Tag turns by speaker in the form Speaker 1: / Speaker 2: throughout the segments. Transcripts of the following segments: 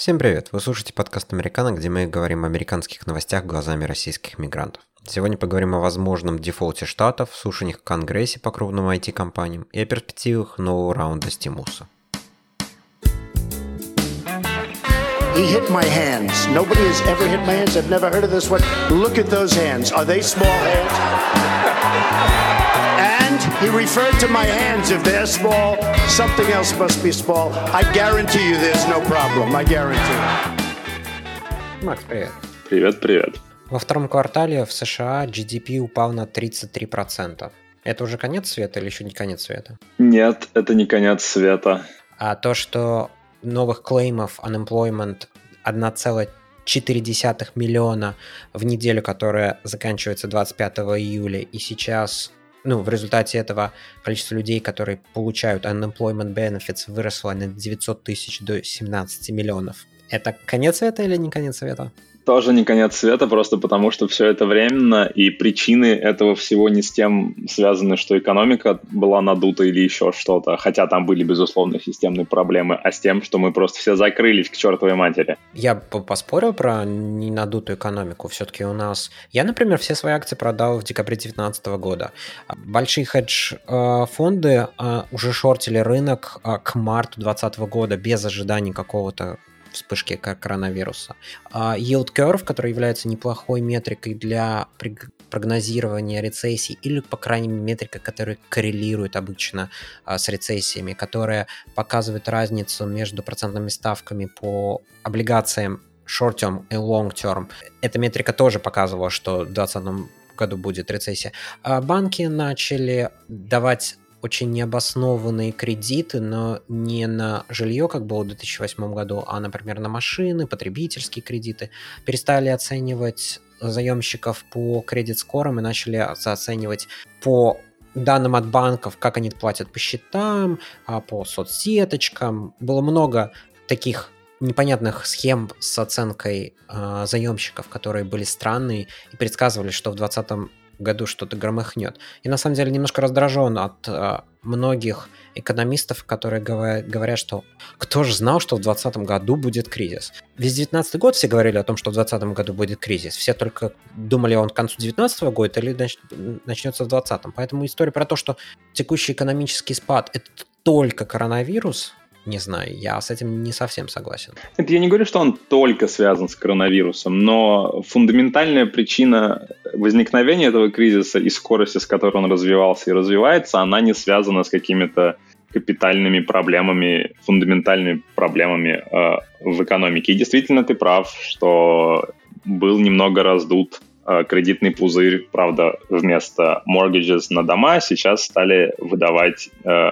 Speaker 1: Всем привет! Вы слушаете подкаст «Американо», где мы говорим о американских новостях глазами российских мигрантов. Сегодня поговорим о возможном дефолте штатов, слушаниях в Конгрессе по крупным IT-компаниям и о перспективах нового раунда стимуса. He hit my hands. Nobody has ever hit my hands. I've never heard of this one. Look at those hands. Are they small hands? And he referred to my hands. If they're small, something else must be small. I guarantee you there's no problem. I guarantee. Макс, привет.
Speaker 2: Привет, привет.
Speaker 1: Во втором квартале в США GDP упал на 33%. Это уже конец света или еще не конец света?
Speaker 2: Нет, это не конец света.
Speaker 1: А то, что новых клеймов unemployment 1,4 миллиона в неделю, которая заканчивается 25 июля, и сейчас ну, в результате этого количество людей, которые получают unemployment benefits, выросло на 900 тысяч до 17 миллионов. Это конец света или не конец света?
Speaker 2: Тоже не конец света, просто потому что все это временно, и причины этого всего не с тем связаны, что экономика была надута или еще что-то, хотя там были, безусловно, системные проблемы, а с тем, что мы просто все закрылись к чертовой матери.
Speaker 1: Я поспорил про ненадутую экономику. Все-таки у нас... Я, например, все свои акции продал в декабре 2019 года. Большие хедж-фонды э, уже шортили рынок э, к марту 2020 года без ожиданий какого-то вспышки коронавируса. А yield curve, который является неплохой метрикой для прогнозирования рецессий, или, по крайней мере, метрика, которая коррелирует обычно а, с рецессиями, которая показывает разницу между процентными ставками по облигациям short-term и long-term. Эта метрика тоже показывала, что в 2020 году будет рецессия. А банки начали давать очень необоснованные кредиты, но не на жилье, как было в 2008 году, а, например, на машины, потребительские кредиты. Перестали оценивать заемщиков по кредит-скорам и начали оценивать по данным от банков, как они платят по счетам, а, по соцсеточкам. Было много таких непонятных схем с оценкой э, заемщиков, которые были странные и предсказывали, что в 2020 году что-то громыхнет. И на самом деле немножко раздражен от э, многих экономистов, которые говорят, говорят, что кто же знал, что в 2020 году будет кризис. Весь 2019 год все говорили о том, что в 2020 году будет кризис. Все только думали, он к концу 2019 года или начнется в 2020. Поэтому история про то, что текущий экономический спад – это только коронавирус, не знаю, я с этим не совсем согласен.
Speaker 2: Нет, я не говорю, что он только связан с коронавирусом, но фундаментальная причина возникновения этого кризиса и скорости, с которой он развивался и развивается, она не связана с какими-то капитальными проблемами, фундаментальными проблемами э, в экономике. И действительно ты прав, что был немного раздут э, кредитный пузырь, правда, вместо mortgages на дома сейчас стали выдавать э,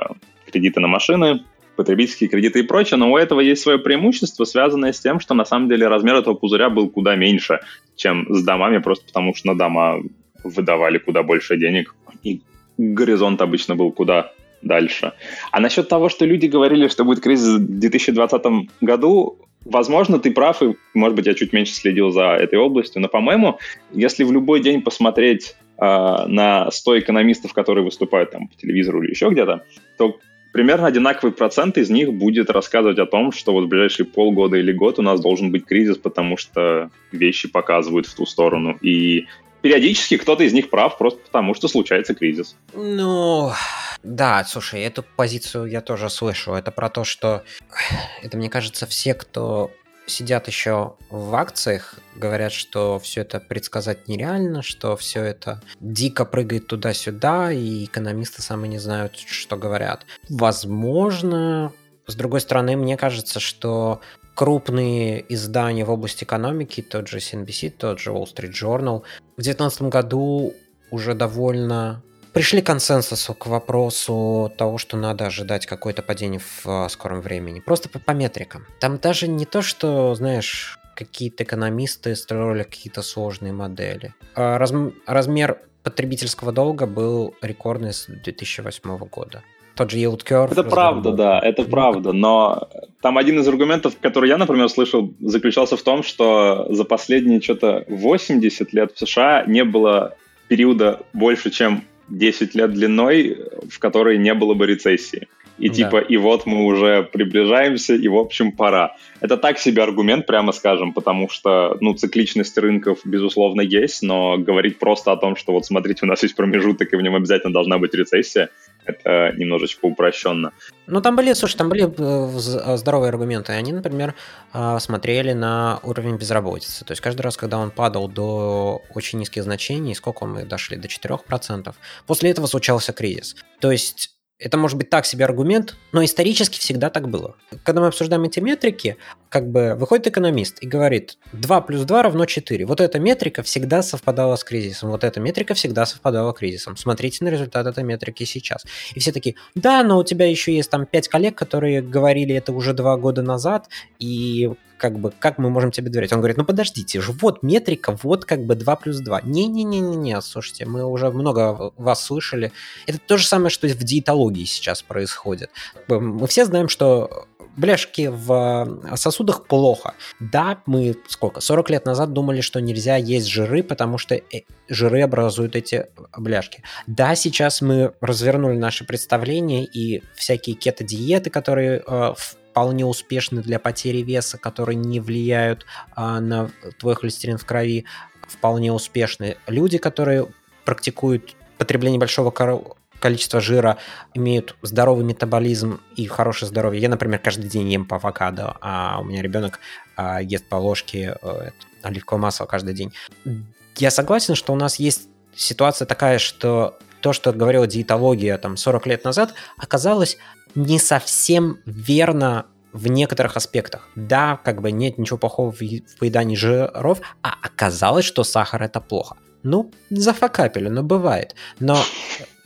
Speaker 2: кредиты на машины, потребительские кредиты и прочее, но у этого есть свое преимущество, связанное с тем, что на самом деле размер этого пузыря был куда меньше, чем с домами, просто потому что на дома выдавали куда больше денег, и горизонт обычно был куда дальше. А насчет того, что люди говорили, что будет кризис в 2020 году, возможно, ты прав, и, может быть, я чуть меньше следил за этой областью, но, по-моему, если в любой день посмотреть э, на 100 экономистов, которые выступают там по телевизору или еще где-то, то примерно одинаковый процент из них будет рассказывать о том, что вот в ближайшие полгода или год у нас должен быть кризис, потому что вещи показывают в ту сторону. И периодически кто-то из них прав просто потому, что случается кризис.
Speaker 1: Ну, да, слушай, эту позицию я тоже слышу. Это про то, что это, мне кажется, все, кто сидят еще в акциях, говорят, что все это предсказать нереально, что все это дико прыгает туда-сюда, и экономисты сами не знают, что говорят. Возможно, с другой стороны, мне кажется, что крупные издания в области экономики, тот же CNBC, тот же Wall Street Journal, в 2019 году уже довольно пришли к консенсусу к вопросу того, что надо ожидать какое-то падение в а, скором времени. Просто по, по метрикам. Там даже не то, что, знаешь, какие-то экономисты строили какие-то сложные модели. А раз, размер потребительского долга был рекордный с 2008 года. Тот же yield curve.
Speaker 2: Это правда, да, это правда, но там один из аргументов, который я, например, слышал, заключался в том, что за последние что-то 80 лет в США не было периода больше, чем 10 лет длиной, в которой не было бы рецессии. и да. типа, и вот мы уже приближаемся, и в общем пора. Это так себе аргумент, прямо скажем, потому что, ну, цикличность рынков, безусловно, есть, но говорить просто о том, что вот смотрите, у нас есть промежуток, и в нем обязательно должна быть рецессия, это немножечко упрощенно.
Speaker 1: Ну, там были, слушай, там были э, здоровые аргументы. Они, например, а, смотрели на уровень безработицы. То есть каждый раз, когда он падал до очень низких значений, сколько мы дошли, до 4%, после этого случался кризис. То есть это может быть так себе аргумент, но исторически всегда так было. Когда мы обсуждаем эти метрики, как бы выходит экономист и говорит 2 плюс 2 равно 4. Вот эта метрика всегда совпадала с кризисом, вот эта метрика всегда совпадала с кризисом. Смотрите на результат этой метрики сейчас. И все такие, да, но у тебя еще есть там 5 коллег, которые говорили это уже 2 года назад, и как бы, как мы можем тебе доверять? Он говорит, ну подождите же, вот метрика, вот как бы 2 плюс 2. Не-не-не-не-не, слушайте, мы уже много вас слышали. Это то же самое, что в диетологии сейчас происходит. Мы все знаем, что бляшки в сосудах плохо. Да, мы сколько, 40 лет назад думали, что нельзя есть жиры, потому что э, жиры образуют эти бляшки. Да, сейчас мы развернули наше представление и всякие кето-диеты, которые э, вполне успешны для потери веса, которые не влияют а, на твой холестерин в крови, вполне успешны. Люди, которые практикуют потребление большого количества жира, имеют здоровый метаболизм и хорошее здоровье. Я, например, каждый день ем по авокадо, а у меня ребенок а, ест по ложке а, оливкового масла каждый день. Я согласен, что у нас есть ситуация такая, что то, что говорила диетология там 40 лет назад, оказалось не совсем верно в некоторых аспектах. Да, как бы нет ничего плохого в, в поедании жиров, а оказалось, что сахар это плохо. Ну, зафакапили, но бывает. Но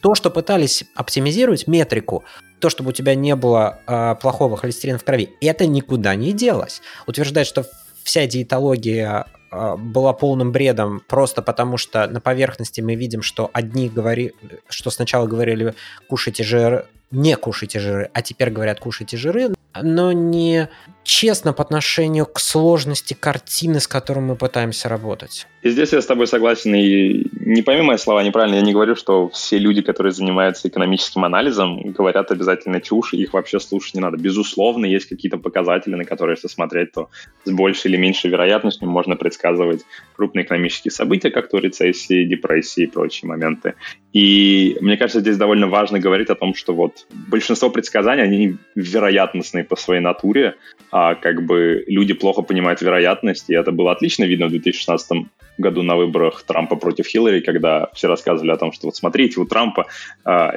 Speaker 1: то, что пытались оптимизировать метрику, то, чтобы у тебя не было э, плохого холестерина в крови, это никуда не делось. Утверждать, что вся диетология э, была полным бредом просто потому, что на поверхности мы видим, что одни говорили, что сначала говорили кушайте жир, не кушайте жиры, а теперь говорят кушайте жиры, но не честно по отношению к сложности картины, с которой мы пытаемся работать.
Speaker 2: И здесь я с тобой согласен, и не пойми мои слова неправильно, я не говорю, что все люди, которые занимаются экономическим анализом, говорят обязательно чушь, их вообще слушать не надо. Безусловно, есть какие-то показатели, на которые, если смотреть, то с большей или меньшей вероятностью можно предсказывать крупные экономические события, как то рецессии, депрессии и прочие моменты. И мне кажется, здесь довольно важно говорить о том, что вот большинство предсказаний, они вероятностные по своей натуре, а как бы люди плохо понимают вероятность, и это было отлично видно в 2016 году на выборах Трампа против Хиллари, когда все рассказывали о том, что вот смотрите, у Трампа а,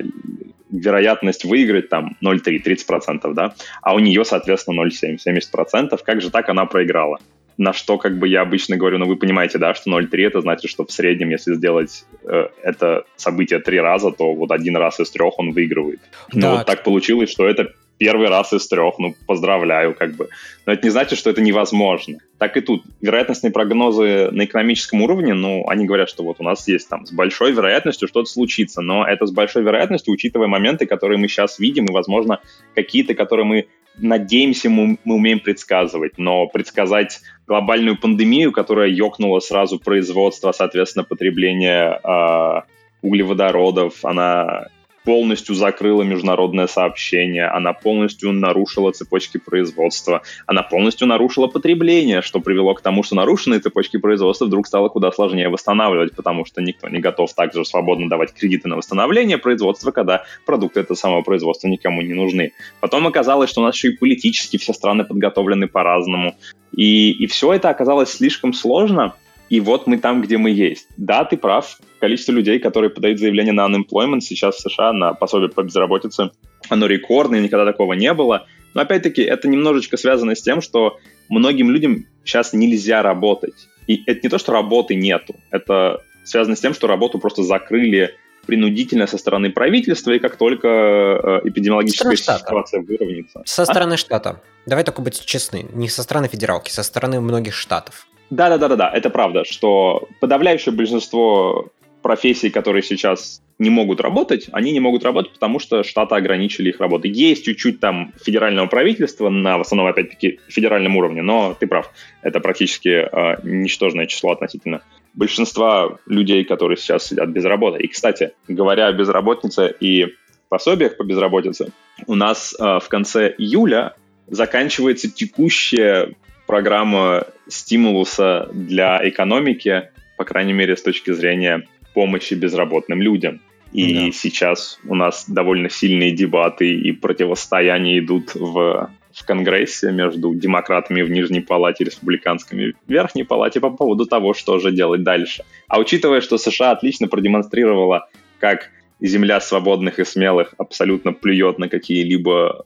Speaker 2: вероятность выиграть там 0,3, 30%, да, а у нее, соответственно, 0,7, 70%. Как же так она проиграла? На что как бы я обычно говорю, ну вы понимаете, да, что 0,3 это значит, что в среднем, если сделать э, это событие три раза, то вот один раз из трех он выигрывает. Ну, да. Но вот так получилось, что это первый раз из трех, ну, поздравляю, как бы. Но это не значит, что это невозможно. Так и тут. Вероятностные прогнозы на экономическом уровне, ну, они говорят, что вот у нас есть там с большой вероятностью что-то случится, но это с большой вероятностью, учитывая моменты, которые мы сейчас видим, и, возможно, какие-то, которые мы надеемся, мы, мы умеем предсказывать, но предсказать глобальную пандемию, которая ёкнула сразу производство, соответственно, потребление э, углеводородов, она полностью закрыла международное сообщение, она полностью нарушила цепочки производства, она полностью нарушила потребление, что привело к тому, что нарушенные цепочки производства вдруг стало куда сложнее восстанавливать, потому что никто не готов также свободно давать кредиты на восстановление производства, когда продукты этого самого производства никому не нужны. Потом оказалось, что у нас еще и политически все страны подготовлены по-разному. И, и все это оказалось слишком сложно, и вот мы там, где мы есть. Да, ты прав. Количество людей, которые подают заявление на unemployment сейчас в США, на пособие по безработице, оно рекордное, никогда такого не было. Но опять-таки это немножечко связано с тем, что многим людям сейчас нельзя работать. И это не то, что работы нету. Это связано с тем, что работу просто закрыли принудительно со стороны правительства, и как только э, эпидемиологическая ситуация выровняется.
Speaker 1: Со а? стороны штата. Давай только быть честны. Не со стороны федералки, со стороны многих штатов.
Speaker 2: Да, да, это правда, что подавляющее большинство профессий, которые сейчас не могут работать, они не могут работать, потому что штаты ограничили их работу. Есть чуть-чуть там федерального правительства на, в основном, опять-таки, федеральном уровне, но ты прав, это практически э, ничтожное число относительно большинства людей, которые сейчас сидят без работы. И, кстати, говоря о безработице и пособиях по безработице, у нас э, в конце июля заканчивается текущая программа стимулуса для экономики, по крайней мере, с точки зрения помощи безработным людям. И да. сейчас у нас довольно сильные дебаты и противостояния идут в, в Конгрессе между демократами в Нижней Палате и республиканскими в Верхней Палате по поводу того, что же делать дальше. А учитывая, что США отлично продемонстрировала, как земля свободных и смелых абсолютно плюет на какие-либо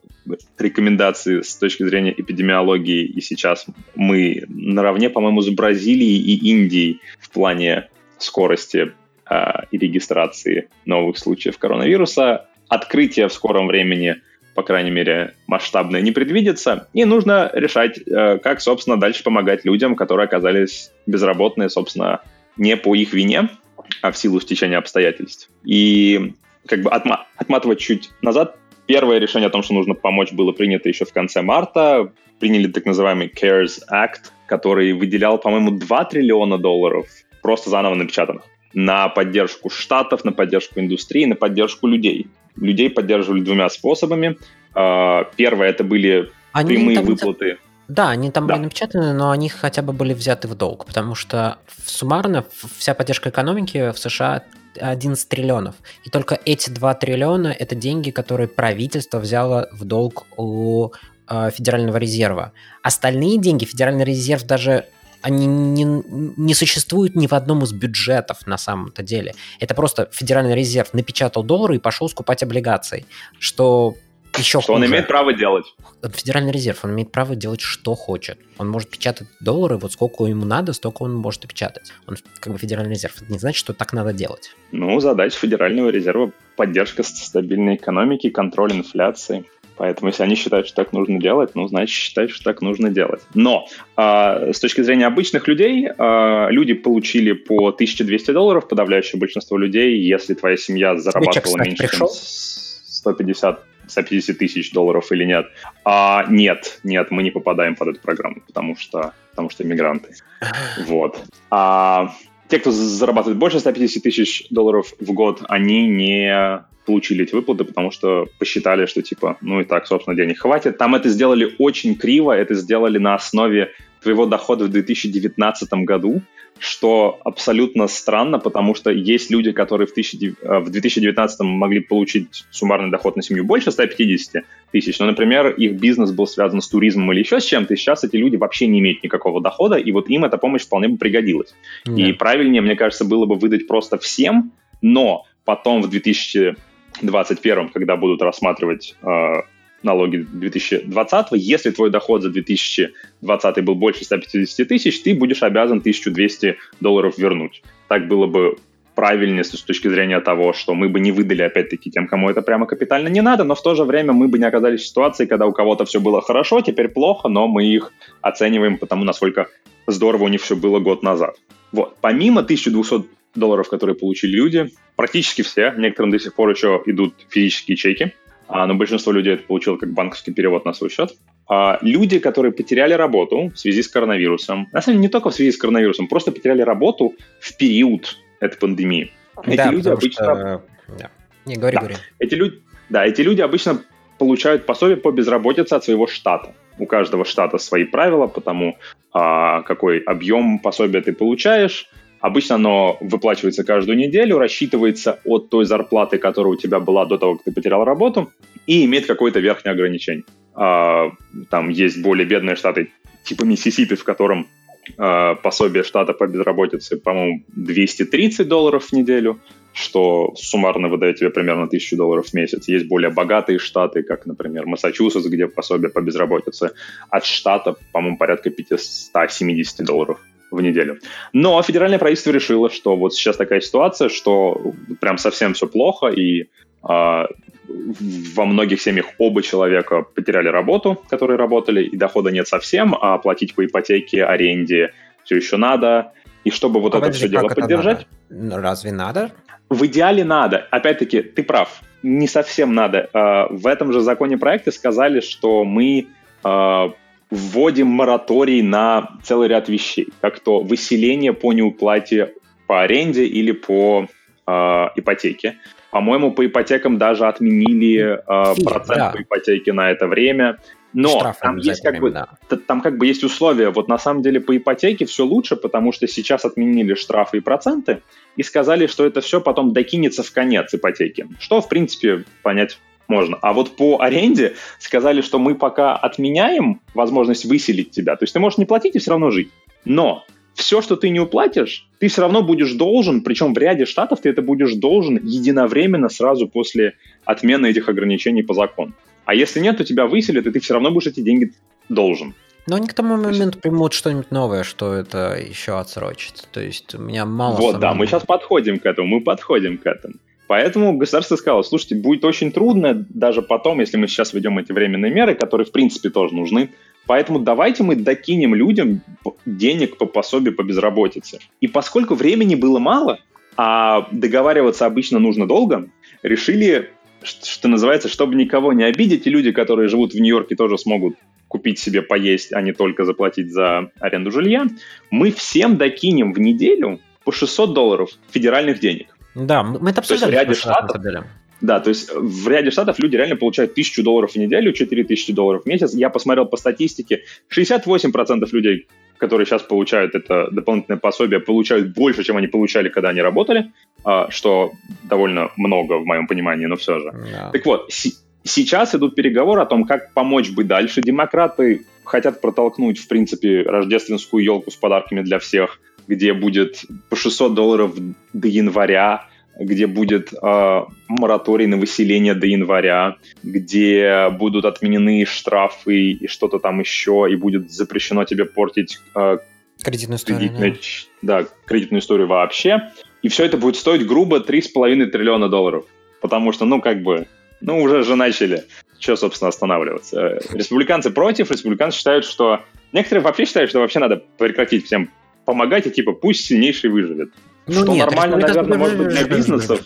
Speaker 2: рекомендации с точки зрения эпидемиологии, и сейчас мы наравне, по-моему, с Бразилией и Индией в плане скорости э, и регистрации новых случаев коронавируса. Открытие в скором времени, по крайней мере, масштабное не предвидится, и нужно решать, э, как, собственно, дальше помогать людям, которые оказались безработные, собственно, не по их вине, а в силу стечения обстоятельств. И как бы отма- отматывать чуть назад, первое решение о том, что нужно помочь, было принято еще в конце марта. Приняли так называемый CARES Act, который выделял, по-моему, 2 триллиона долларов просто заново напечатанных на поддержку штатов, на поддержку индустрии, на поддержку людей. Людей поддерживали двумя способами. А, первое это были Они прямые выплаты.
Speaker 1: Да, они там да. были напечатаны, но они хотя бы были взяты в долг, потому что суммарно вся поддержка экономики в США 11 триллионов. И только эти 2 триллиона – это деньги, которые правительство взяло в долг у э, Федерального резерва. Остальные деньги Федеральный резерв даже они не, не существуют ни в одном из бюджетов на самом-то деле. Это просто Федеральный резерв напечатал доллары и пошел скупать облигации, что еще
Speaker 2: что
Speaker 1: хуже.
Speaker 2: он имеет право делать.
Speaker 1: Федеральный резерв, он имеет право делать, что хочет. Он может печатать доллары, вот сколько ему надо, столько он может и печатать. Он как бы Федеральный резерв. Это не значит, что так надо делать.
Speaker 2: Ну, задача Федерального резерва – поддержка стабильной экономики, контроль инфляции. Поэтому, если они считают, что так нужно делать, ну, значит, считают, что так нужно делать. Но э, с точки зрения обычных людей, э, люди получили по 1200 долларов, подавляющее большинство людей, если твоя семья зарабатывала меньше, пришел? чем 150 150 тысяч долларов или нет. А нет, нет, мы не попадаем под эту программу, потому что, потому что мигранты. Вот. А те, кто зарабатывает больше 150 тысяч долларов в год, они не получили эти выплаты, потому что посчитали, что типа, ну и так, собственно, денег хватит. Там это сделали очень криво, это сделали на основе твоего дохода в 2019 году, что абсолютно странно, потому что есть люди, которые в, 1000, э, в 2019 могли получить суммарный доход на семью больше 150 тысяч, но, например, их бизнес был связан с туризмом или еще с чем-то, и сейчас эти люди вообще не имеют никакого дохода, и вот им эта помощь вполне бы пригодилась. Yeah. И правильнее, мне кажется, было бы выдать просто всем, но потом в 2021, когда будут рассматривать э, налоги 2020, если твой доход за 2020 был больше 150 тысяч, ты будешь обязан 1200 долларов вернуть. Так было бы правильнее с точки зрения того, что мы бы не выдали, опять-таки, тем, кому это прямо капитально не надо, но в то же время мы бы не оказались в ситуации, когда у кого-то все было хорошо, теперь плохо, но мы их оцениваем по тому, насколько здорово у них все было год назад. Вот. Помимо 1200 долларов, которые получили люди, практически все, некоторым до сих пор еще идут физические чеки, но большинство людей это получило как банковский перевод на свой счет. А люди, которые потеряли работу в связи с коронавирусом, на самом деле не только в связи с коронавирусом, просто потеряли работу в период этой пандемии.
Speaker 1: Эти да, люди обычно... Что... Да. Не, говори, да. говори.
Speaker 2: Эти люди... Да, эти люди обычно получают пособие по безработице от своего штата. У каждого штата свои правила по тому, а, какой объем пособия ты получаешь, Обычно оно выплачивается каждую неделю, рассчитывается от той зарплаты, которая у тебя была до того, как ты потерял работу, и имеет какое-то верхнее ограничение. А, там есть более бедные штаты, типа Миссисипи, в котором а, пособие штата по безработице, по-моему, 230 долларов в неделю, что суммарно выдает тебе примерно 1000 долларов в месяц. Есть более богатые штаты, как, например, Массачусетс, где пособие по безработице от штата, по-моему, порядка 570 долларов в неделю. Но федеральное правительство решило, что вот сейчас такая ситуация, что прям совсем все плохо, и э, во многих семьях оба человека потеряли работу, которые работали, и дохода нет совсем, а платить по ипотеке, аренде все еще надо. И чтобы вот а это все дело поддержать...
Speaker 1: Надо? Разве надо?
Speaker 2: В идеале надо. Опять-таки, ты прав, не совсем надо. Э, в этом же законе проекта сказали, что мы э, вводим мораторий на целый ряд вещей, как то выселение по неуплате по аренде или по э, ипотеке. По-моему, по ипотекам даже отменили э, Фи, процент да. по ипотеке на это время. Но Штрафы там есть как бы да. там как бы есть условия. Вот на самом деле по ипотеке все лучше, потому что сейчас отменили штрафы и проценты и сказали, что это все потом докинется в конец ипотеки. Что, в принципе, понять можно. А вот по аренде сказали, что мы пока отменяем возможность выселить тебя. То есть ты можешь не платить и все равно жить. Но все, что ты не уплатишь, ты все равно будешь должен, причем в ряде штатов ты это будешь должен единовременно сразу после отмены этих ограничений по закону. А если нет, то тебя выселят, и ты все равно будешь эти деньги должен.
Speaker 1: Но они к тому моменту примут что-нибудь новое, что это еще отсрочится. То есть у меня мало...
Speaker 2: Вот, да, мы сейчас подходим к этому, мы подходим к этому. Поэтому государство сказало, слушайте, будет очень трудно даже потом, если мы сейчас ведем эти временные меры, которые в принципе тоже нужны. Поэтому давайте мы докинем людям денег по пособию по безработице. И поскольку времени было мало, а договариваться обычно нужно долго, решили, что называется, чтобы никого не обидеть, и люди, которые живут в Нью-Йорке, тоже смогут купить себе поесть, а не только заплатить за аренду жилья, мы всем докинем в неделю по 600 долларов федеральных денег.
Speaker 1: Да, мы это обсуждали.
Speaker 2: в ряде штатов, да, то есть в ряде штатов люди реально получают 1000 долларов в неделю, 4000 долларов в месяц. Я посмотрел по статистике, 68% людей, которые сейчас получают это дополнительное пособие, получают больше, чем они получали, когда они работали, а, что довольно много в моем понимании, но все же. Yeah. Так вот, сейчас идут переговоры о том, как помочь быть дальше. Демократы хотят протолкнуть, в принципе, рождественскую елку с подарками для всех, где будет по 600 долларов до января, где будет э, мораторий на выселение до января, где будут отменены штрафы и что-то там еще, и будет запрещено тебе портить э,
Speaker 1: кредитную историю. Кредитную,
Speaker 2: да. да, кредитную историю вообще. И все это будет стоить грубо 3,5 триллиона долларов. Потому что, ну, как бы, ну, уже же начали. Что, собственно, останавливаться? Республиканцы против, республиканцы считают, что... Некоторые вообще считают, что вообще надо прекратить всем помогать, и типа пусть сильнейший выживет. Ну, что нет, нормально, наверное, может быть для бизнесов.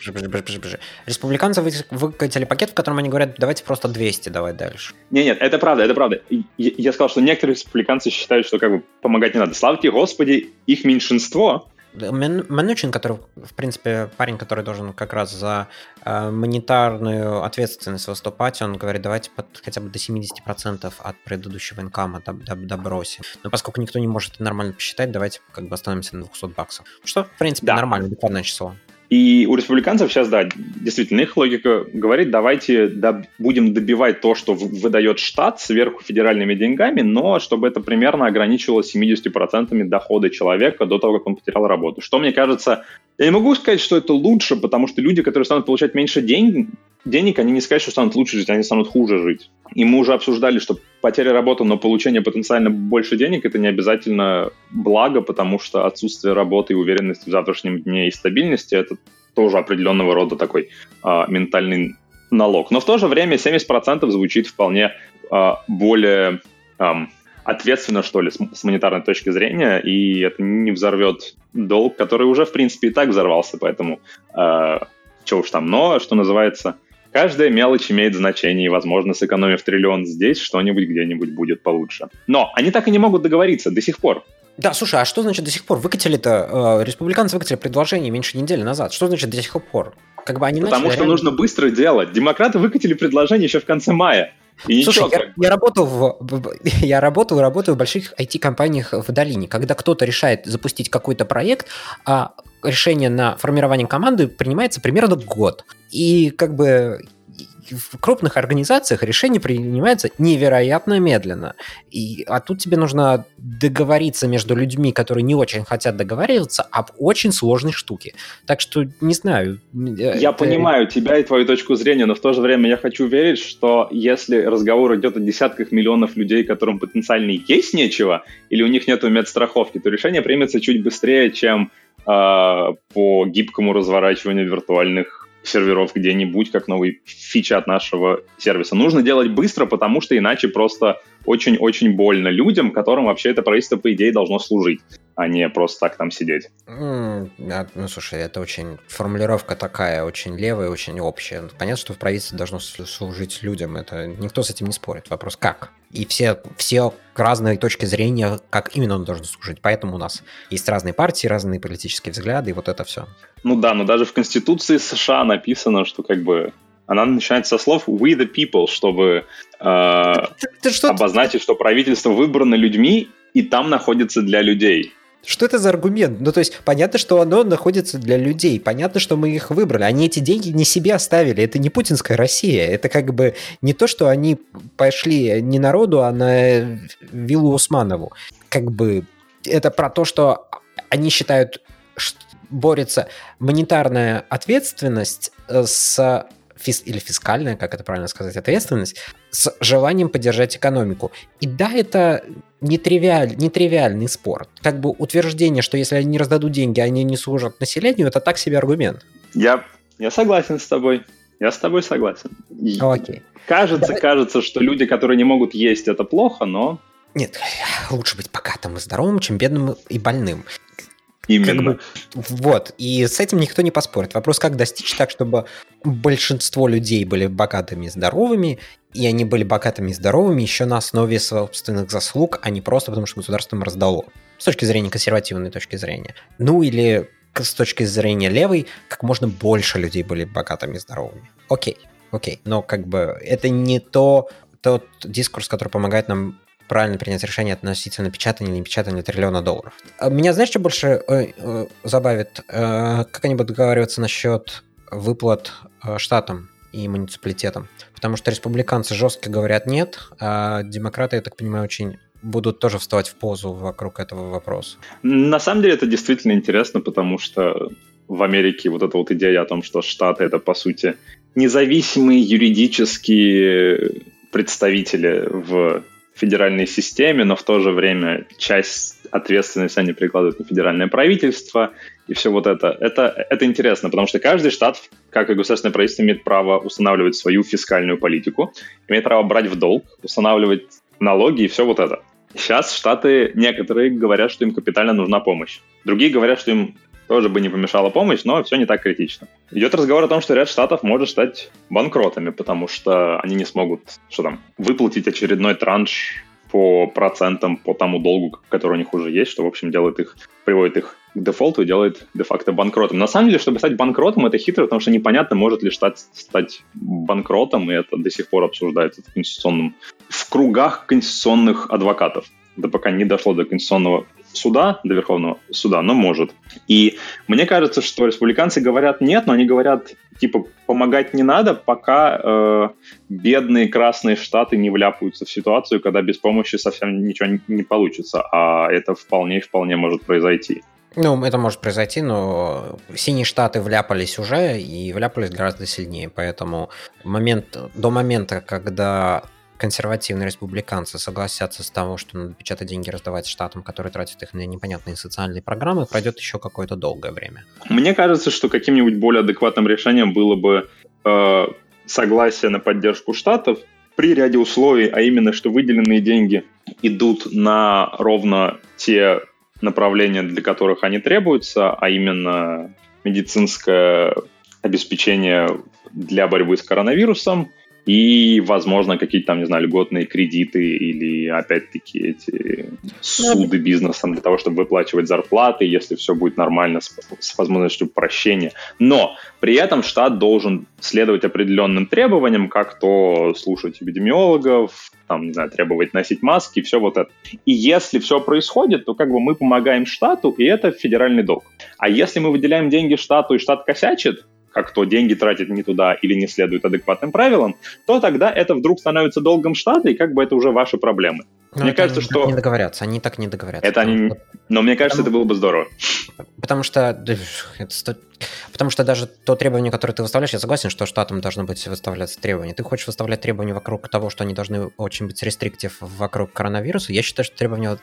Speaker 1: Республиканцы выкатили пакет, в котором они говорят, давайте просто 200 давать дальше.
Speaker 2: Не, нет, это правда, это правда. Я сказал, что некоторые республиканцы считают, что как бы помогать не надо. Слава Господи, их меньшинство,
Speaker 1: Манучин, который, в принципе, парень, который должен как раз за э, монетарную ответственность выступать, он говорит, давайте под, хотя бы до 70% от предыдущего инкама добросим. Но поскольку никто не может это нормально посчитать, давайте как бы остановимся на 200 баксов. Что, в принципе, да. нормально, буквально число.
Speaker 2: И у республиканцев сейчас, да, действительно, их логика говорит, давайте доб- будем добивать то, что выдает штат сверху федеральными деньгами, но чтобы это примерно ограничивалось 70% дохода человека до того, как он потерял работу. Что, мне кажется, я не могу сказать, что это лучше, потому что люди, которые станут получать меньше денег, денег, они не скажут, что станут лучше жить, они станут хуже жить. И мы уже обсуждали, что потеря работы, но получение потенциально больше денег – это не обязательно благо, потому что отсутствие работы и уверенности в завтрашнем дне и стабильности – это тоже определенного рода такой а, ментальный налог. Но в то же время 70% звучит вполне а, более а, ответственно, что ли, с, с монетарной точки зрения, и это не взорвет долг, который уже, в принципе, и так взорвался, поэтому э, что уж там. Но, что называется, Каждая мелочь имеет значение, и, возможно, сэкономив триллион здесь, что-нибудь где-нибудь будет получше. Но они так и не могут договориться до сих пор.
Speaker 1: Да, слушай, а что значит до сих пор? Выкатили-то, э, республиканцы выкатили предложение меньше недели назад. Что значит до сих пор?
Speaker 2: Как бы они Потому начали, что реально... нужно быстро делать. Демократы выкатили предложение еще в конце мая.
Speaker 1: И Слушай, ничего, я, я работал в, я работал и работаю в больших IT-компаниях в долине. Когда кто-то решает запустить какой-то проект, а решение на формирование команды принимается примерно год. И как бы в крупных организациях решение принимается невероятно медленно. И, а тут тебе нужно договориться между людьми, которые не очень хотят договариваться, об очень сложной штуке. Так что, не знаю.
Speaker 2: Э, я это... понимаю тебя и твою точку зрения, но в то же время я хочу верить, что если разговор идет о десятках миллионов людей, которым потенциально есть нечего, или у них нет медстраховки, то решение примется чуть быстрее, чем по гибкому разворачиванию виртуальных серверов где-нибудь, как новый фича от нашего сервиса. Нужно делать быстро, потому что иначе просто очень-очень больно людям, которым вообще это правительство, по идее, должно служить, а не просто так там сидеть.
Speaker 1: Mm, ну, слушай, это очень... Формулировка такая, очень левая, очень общая. Понятно, что в правительстве должно служить людям. Это никто с этим не спорит. Вопрос как? И все, все разные точки зрения, как именно он должен служить. Поэтому у нас есть разные партии, разные политические взгляды, и вот это все.
Speaker 2: Ну да, но даже в Конституции США написано, что как бы она начинается со слов «we the people», чтобы э, ты, ты что обозначить, что правительство выбрано людьми, и там находится для людей.
Speaker 1: Что это за аргумент? Ну, то есть, понятно, что оно находится для людей, понятно, что мы их выбрали. Они эти деньги не себе оставили, это не путинская Россия. Это как бы не то, что они пошли не народу, а на виллу Усманову. Как бы это про то, что они считают, что борется монетарная ответственность с фис, или фискальная, как это правильно сказать, ответственность, с желанием поддержать экономику. И да, это нетривиаль, нетривиальный спор. Как бы утверждение, что если они не раздадут деньги, они не служат населению, это так себе аргумент.
Speaker 2: Я, я согласен с тобой. Я с тобой согласен.
Speaker 1: Окей.
Speaker 2: Кажется, Давай. кажется, что люди, которые не могут есть, это плохо, но...
Speaker 1: Нет, лучше быть богатым и здоровым, чем бедным и больным.
Speaker 2: Именно.
Speaker 1: Как бы, вот, и с этим никто не поспорит. Вопрос, как достичь так, чтобы большинство людей были богатыми и здоровыми, и они были богатыми и здоровыми еще на основе собственных заслуг, а не просто потому, что государство им раздало. С точки зрения консервативной точки зрения. Ну или с точки зрения левой, как можно больше людей были богатыми и здоровыми. Окей, окей, но как бы это не то, тот дискурс, который помогает нам правильно принять решение относительно печатания или не печатания триллиона долларов. А меня, знаешь, что больше э, э, забавит? Э, как они будут договариваться насчет выплат штатам и муниципалитетам? Потому что республиканцы жестко говорят нет, а демократы, я так понимаю, очень будут тоже вставать в позу вокруг этого вопроса.
Speaker 2: На самом деле это действительно интересно, потому что в Америке вот эта вот идея о том, что штаты это, по сути, независимые юридические представители в федеральной системе, но в то же время часть ответственности они прикладывают на федеральное правительство и все вот это. Это, это интересно, потому что каждый штат, как и государственное правительство, имеет право устанавливать свою фискальную политику, имеет право брать в долг, устанавливать налоги и все вот это. Сейчас штаты некоторые говорят, что им капитально нужна помощь. Другие говорят, что им тоже бы не помешала помощь, но все не так критично. Идет разговор о том, что ряд штатов может стать банкротами, потому что они не смогут, что там, выплатить очередной транш по процентам по тому долгу, который у них уже есть, что, в общем, делает их, приводит их к дефолту и делает де-факто банкротом. На самом деле, чтобы стать банкротом, это хитро, потому что непонятно, может ли штат стать банкротом, и это до сих пор обсуждается в конституционном, в кругах конституционных адвокатов. Да пока не дошло до конституционного суда, до Верховного суда, но может. И мне кажется, что республиканцы говорят нет, но они говорят, типа, помогать не надо, пока э, бедные красные штаты не вляпаются в ситуацию, когда без помощи совсем ничего не получится, а это вполне-вполне может произойти.
Speaker 1: Ну, это может произойти, но синие штаты вляпались уже и вляпались гораздо сильнее, поэтому момент, до момента, когда консервативные республиканцы согласятся с того, что надо печатать деньги раздавать штатам, которые тратят их на непонятные социальные программы, пройдет еще какое-то долгое время.
Speaker 2: Мне кажется, что каким-нибудь более адекватным решением было бы э, согласие на поддержку штатов при ряде условий, а именно, что выделенные деньги идут на ровно те направления, для которых они требуются, а именно медицинское обеспечение для борьбы с коронавирусом – и, возможно, какие-то там, не знаю, льготные кредиты или, опять-таки, эти суды бизнесом для того, чтобы выплачивать зарплаты, если все будет нормально с, с возможностью прощения. Но при этом штат должен следовать определенным требованиям, как то слушать эпидемиологов, там, не знаю, требовать носить маски, все вот это. И если все происходит, то как бы мы помогаем штату, и это федеральный долг. А если мы выделяем деньги штату, и штат косячит, как то деньги тратят не туда или не следуют адекватным правилам, то тогда это вдруг становится долгом штата, и как бы это уже ваши проблемы.
Speaker 1: Но мне кажется, что... не договорятся, они так не договорятся.
Speaker 2: Это они... Но мне кажется, потому... это было бы здорово.
Speaker 1: Потому что... Это... Потому что даже то требование, которое ты выставляешь, я согласен, что штатам должно быть выставляться требования. Ты хочешь выставлять требования вокруг того, что они должны очень быть рестриктив вокруг коронавируса. Я считаю, что требования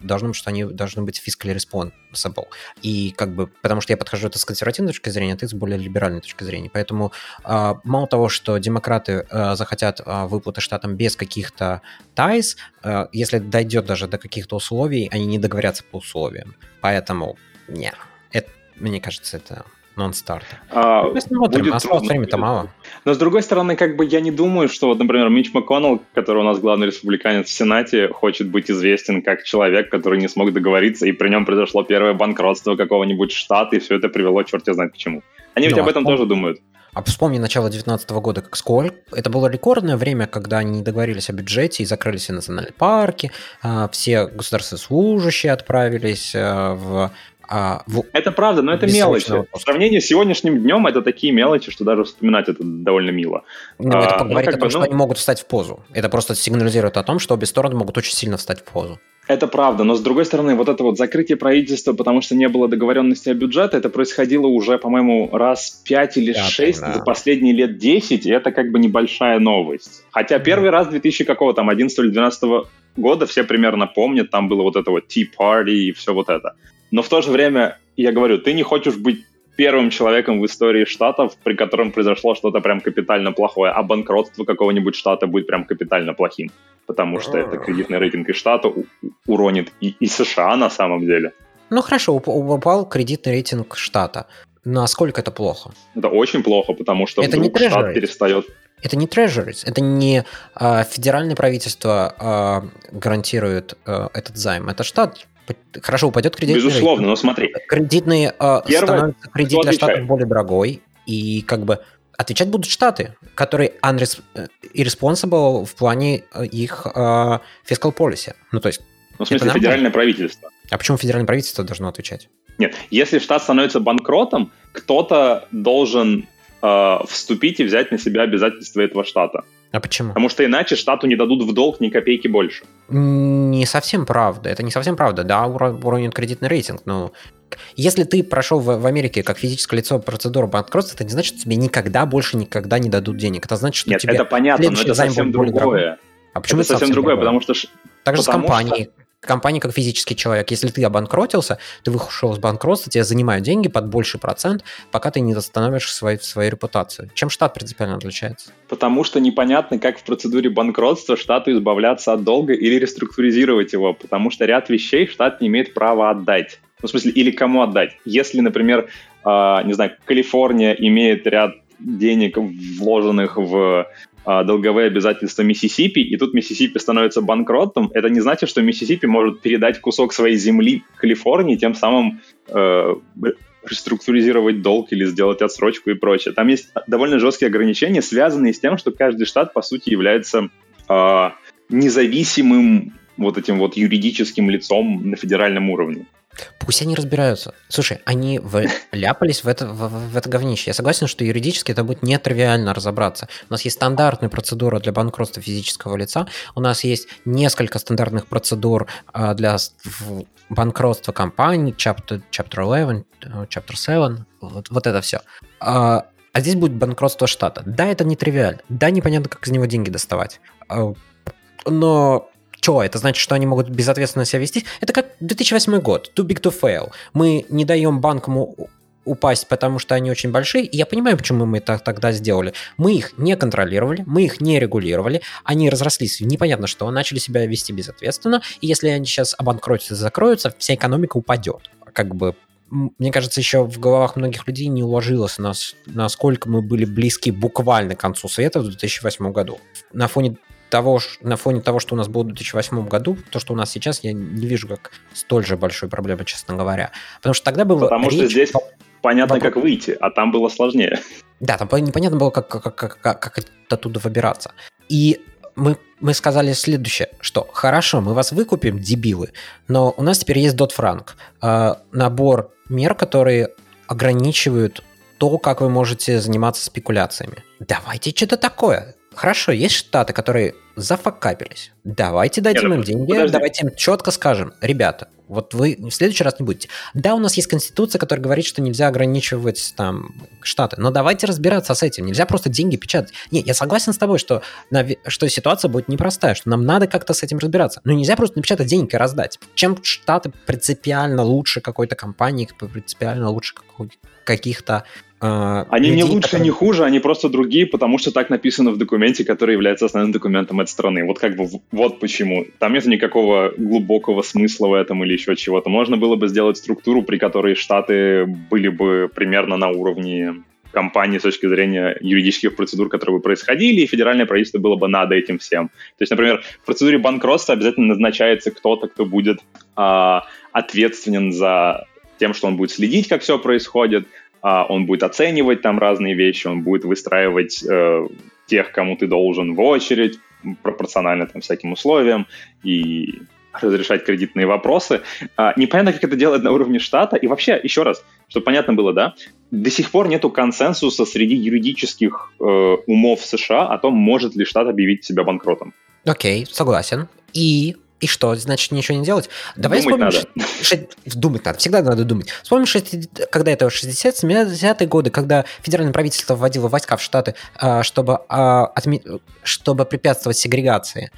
Speaker 1: должно быть, что они должны быть fiscally responsible. И как бы, потому что я подхожу это с консервативной точки зрения, а ты с более либеральной точки зрения. Поэтому э, мало того, что демократы э, захотят э, выплаты штатам без каких-то ties, э, если дойдет даже до каких-то условий, они не договорятся по условиям. Поэтому, не, это, мне кажется, это нон-старта. А, ну, Посмотрим, осталось времени-то мало.
Speaker 2: Но, с другой стороны, как бы я не думаю, что, вот, например, Мич МакКоннелл, который у нас главный республиканец в Сенате, хочет быть известен как человек, который не смог договориться, и при нем произошло первое банкротство какого-нибудь штата, и все это привело черт знает к чему. Они ну, ведь об этом а тоже думают.
Speaker 1: А вспомни начало 2019 года, как сколько. Это было рекордное время, когда они договорились о бюджете и закрыли все национальные парки, а, все государственные служащие отправились а, в
Speaker 2: а, в... Это правда, но это мелочи. Отпуска. В сравнении с сегодняшним днем это такие мелочи, что даже вспоминать это довольно мило.
Speaker 1: Ну, а, это говорит ну, о том, бы, что ну... они могут встать в позу. Это просто сигнализирует о том, что обе стороны могут очень сильно встать в позу.
Speaker 2: Это правда, но с другой стороны, вот это вот закрытие правительства, потому что не было договоренности о бюджете, это происходило уже, по-моему, раз 5 или 6 да. за последние лет 10, и это как бы небольшая новость. Хотя первый раз 2000 какого там, 11 или 12 года все примерно помнят, там было вот это вот Tea Party и все вот это. Но в то же время, я говорю, ты не хочешь быть первым человеком в истории штатов, при котором произошло что-то прям капитально плохое, а банкротство какого-нибудь штата будет прям капитально плохим, потому что это кредитный рейтинг и штата уронит и, и США на самом деле.
Speaker 1: Ну хорошо, упал кредитный рейтинг штата. Насколько это плохо?
Speaker 2: Это очень плохо, потому что это вдруг не штат перестает
Speaker 1: это не treasuries, это не э, федеральное правительство э, гарантирует э, этот займ, это штат хорошо упадет кредитный
Speaker 2: Безусловно, но смотри.
Speaker 1: Кредитный э, Первое, становится кредит для штатов более дорогой, и как бы отвечать будут штаты, которые э, irresponsible в плане э, их э, fiscal policy. Ну, то есть...
Speaker 2: Ну, в смысле, федеральное правительство.
Speaker 1: А почему федеральное правительство должно отвечать?
Speaker 2: Нет, если штат становится банкротом, кто-то должен э, вступить и взять на себя обязательства этого штата.
Speaker 1: А почему?
Speaker 2: Потому что иначе штату не дадут в долг ни копейки больше.
Speaker 1: Не совсем правда. Это не совсем правда. Да, уронит кредитный рейтинг, но если ты прошел в, в Америке как физическое лицо процедуру банкротства, это не значит, что тебе никогда больше никогда не дадут денег. Это значит, что
Speaker 2: Нет,
Speaker 1: тебе
Speaker 2: это понятно, но это совсем другое.
Speaker 1: А почему
Speaker 2: это, это совсем другое? Потому что
Speaker 1: так же с компанией. Что компания как физический человек. Если ты обанкротился, ты вышел из банкротства, тебе занимают деньги под больший процент, пока ты не восстановишь свою, свою репутацию. Чем штат принципиально отличается?
Speaker 2: Потому что непонятно, как в процедуре банкротства штату избавляться от долга или реструктуризировать его, потому что ряд вещей штат не имеет права отдать. Ну, в смысле, или кому отдать. Если, например, э, не знаю, Калифорния имеет ряд денег, вложенных в долговые обязательства Миссисипи, и тут Миссисипи становится банкротом, это не значит, что Миссисипи может передать кусок своей земли Калифорнии, тем самым э, реструктуризировать долг или сделать отсрочку и прочее. Там есть довольно жесткие ограничения, связанные с тем, что каждый штат, по сути, является э, независимым вот этим вот юридическим лицом на федеральном уровне.
Speaker 1: Пусть они разбираются. Слушай, они вляпались в это, в, в это говнище. Я согласен, что юридически это будет нетривиально разобраться. У нас есть стандартная процедура для банкротства физического лица, у нас есть несколько стандартных процедур а, для банкротства компаний, Chapter, chapter 11, э, Chapter 7, вот, вот это все. А, а здесь будет банкротство штата. Да, это не тривиально. Да, непонятно, как из него деньги доставать. А, но что, это значит, что они могут безответственно себя вести? Это как 2008 год, too big to fail. Мы не даем банкам упасть, потому что они очень большие. И я понимаю, почему мы это тогда сделали. Мы их не контролировали, мы их не регулировали, они разрослись непонятно что, начали себя вести безответственно, и если они сейчас обанкротятся закроются, вся экономика упадет. Как бы мне кажется, еще в головах многих людей не уложилось, нас, насколько мы были близки буквально к концу света в 2008 году. На фоне того, на фоне того, что у нас было в 2008 году, то, что у нас сейчас, я не вижу как столь же большой проблемы, честно говоря. Потому что тогда было
Speaker 2: Потому речь... что здесь понятно, вопрос... как выйти, а там было сложнее.
Speaker 1: Да, там непонятно было, как, как, как, как, как оттуда выбираться. И мы, мы сказали следующее, что хорошо, мы вас выкупим, дебилы, но у нас теперь есть Дот Франк, э, набор мер, которые ограничивают то, как вы можете заниматься спекуляциями. Давайте что-то такое. Хорошо, есть штаты, которые зафакапились. Давайте дадим им деньги, подожди. давайте им четко скажем, ребята, вот вы в следующий раз не будете. Да, у нас есть конституция, которая говорит, что нельзя ограничивать там штаты, но давайте разбираться с этим. Нельзя просто деньги печатать. Не, я согласен с тобой, что, что ситуация будет непростая, что нам надо как-то с этим разбираться. Но нельзя просто напечатать денег и раздать. Чем штаты принципиально лучше какой-то компании, принципиально лучше каких-то
Speaker 2: а, они людей, не лучше, которые... не хуже, они просто другие, потому что так написано в документе, который является основным документом этой страны. Вот как бы вот почему. Там нет никакого глубокого смысла в этом или еще чего-то. Можно было бы сделать структуру, при которой штаты были бы примерно на уровне компании с точки зрения юридических процедур, которые бы происходили, и федеральное правительство было бы над этим всем. То есть, например, в процедуре банкротства обязательно назначается кто-то, кто будет а, ответственен за тем, что он будет следить, как все происходит, он будет оценивать там разные вещи, он будет выстраивать э, тех, кому ты должен в очередь, пропорционально там всяким условиям, и разрешать кредитные вопросы. А, непонятно, как это делать на уровне штата. И вообще, еще раз, чтобы понятно было, да, до сих пор нету консенсуса среди юридических э, умов США о том, может ли штат объявить себя банкротом.
Speaker 1: Окей, согласен. И и что, значит, ничего не делать?
Speaker 2: Давай думать вспомним,
Speaker 1: надо. Ш... Думать надо, всегда надо думать. Вспомним, 60... когда это 60-70-е годы, когда федеральное правительство вводило войска в Штаты, а, чтобы, а, отме... чтобы препятствовать сегрегации.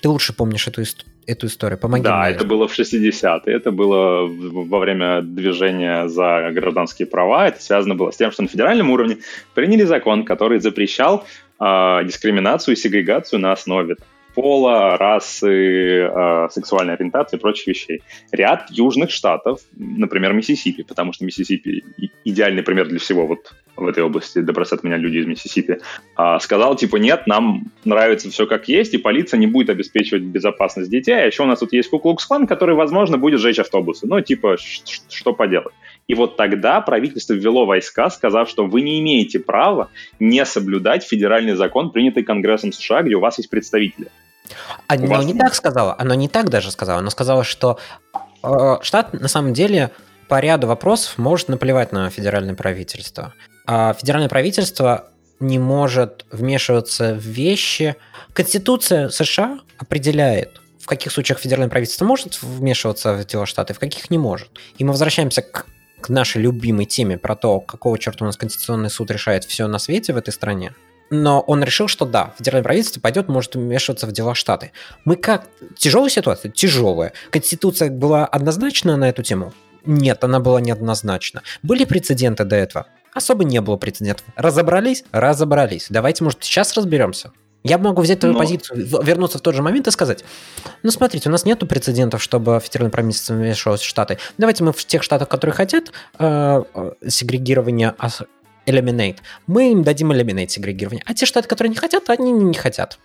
Speaker 1: Ты лучше помнишь эту, эту историю, помоги
Speaker 2: Да,
Speaker 1: мне.
Speaker 2: это было в 60-е, это было во время движения за гражданские права, это связано было с тем, что на федеральном уровне приняли закон, который запрещал э, дискриминацию и сегрегацию на основе пола, расы, э, сексуальной ориентации и прочих вещей. Ряд южных штатов, например, Миссисипи, потому что Миссисипи идеальный пример для всего вот в этой области, да простят меня люди из Миссисипи, э, сказал, типа, нет, нам нравится все как есть, и полиция не будет обеспечивать безопасность детей, а еще у нас тут есть Куклукс-клан, который, возможно, будет сжечь автобусы. Ну, типа, что поделать. И вот тогда правительство ввело войска, сказав, что вы не имеете права не соблюдать федеральный закон, принятый Конгрессом США, где у вас есть представители.
Speaker 1: Оно вас... не так сказала, оно не так даже сказала. Оно сказала, что э, штат на самом деле по ряду вопросов может наплевать на федеральное правительство. А федеральное правительство не может вмешиваться в вещи. Конституция США определяет, в каких случаях федеральное правительство может вмешиваться в дела штата, в каких не может. И мы возвращаемся к, к нашей любимой теме про то, какого черта у нас Конституционный суд решает все на свете в этой стране но он решил, что да, федеральное правительство пойдет, может вмешиваться в дела штаты. Мы как? Тяжелая ситуация? Тяжелая. Конституция была однозначна на эту тему? Нет, она была неоднозначна. Были прецеденты до этого? Особо не было прецедентов. Разобрались? Разобрались. Давайте, может, сейчас разберемся? Я могу взять твою Но... позицию, вернуться в тот же момент и сказать, ну, смотрите, у нас нету прецедентов, чтобы федеральное правительство вмешивалось в Штаты. Давайте мы в тех штатах, которые хотят э, э сегрегирования eliminate. Мы им дадим eliminate сегрегирование. А те штаты, которые не хотят, они не хотят.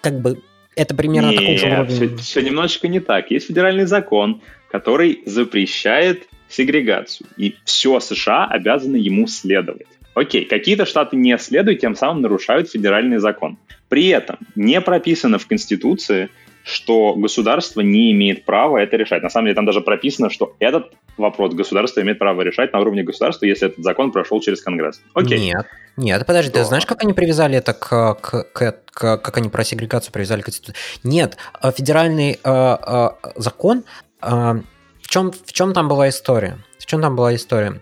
Speaker 1: Как бы это примерно Нет, такого же уровня.
Speaker 2: Все, все немножечко не так. Есть федеральный закон, который запрещает сегрегацию. И все США обязаны ему следовать. Окей, какие-то штаты не следуют, тем самым нарушают федеральный закон. При этом не прописано в Конституции, что государство не имеет права это решать. На самом деле там даже прописано, что этот вопрос государство имеет право решать на уровне государства, если этот закон прошел через Конгресс.
Speaker 1: Окей. Нет, нет, подожди, что? ты знаешь, как они привязали это к, к, к, к как они про сегрегацию привязали к Конституции? Нет, э, федеральный э, э, закон, э, в, чем, в чем там была история? В чем там была история?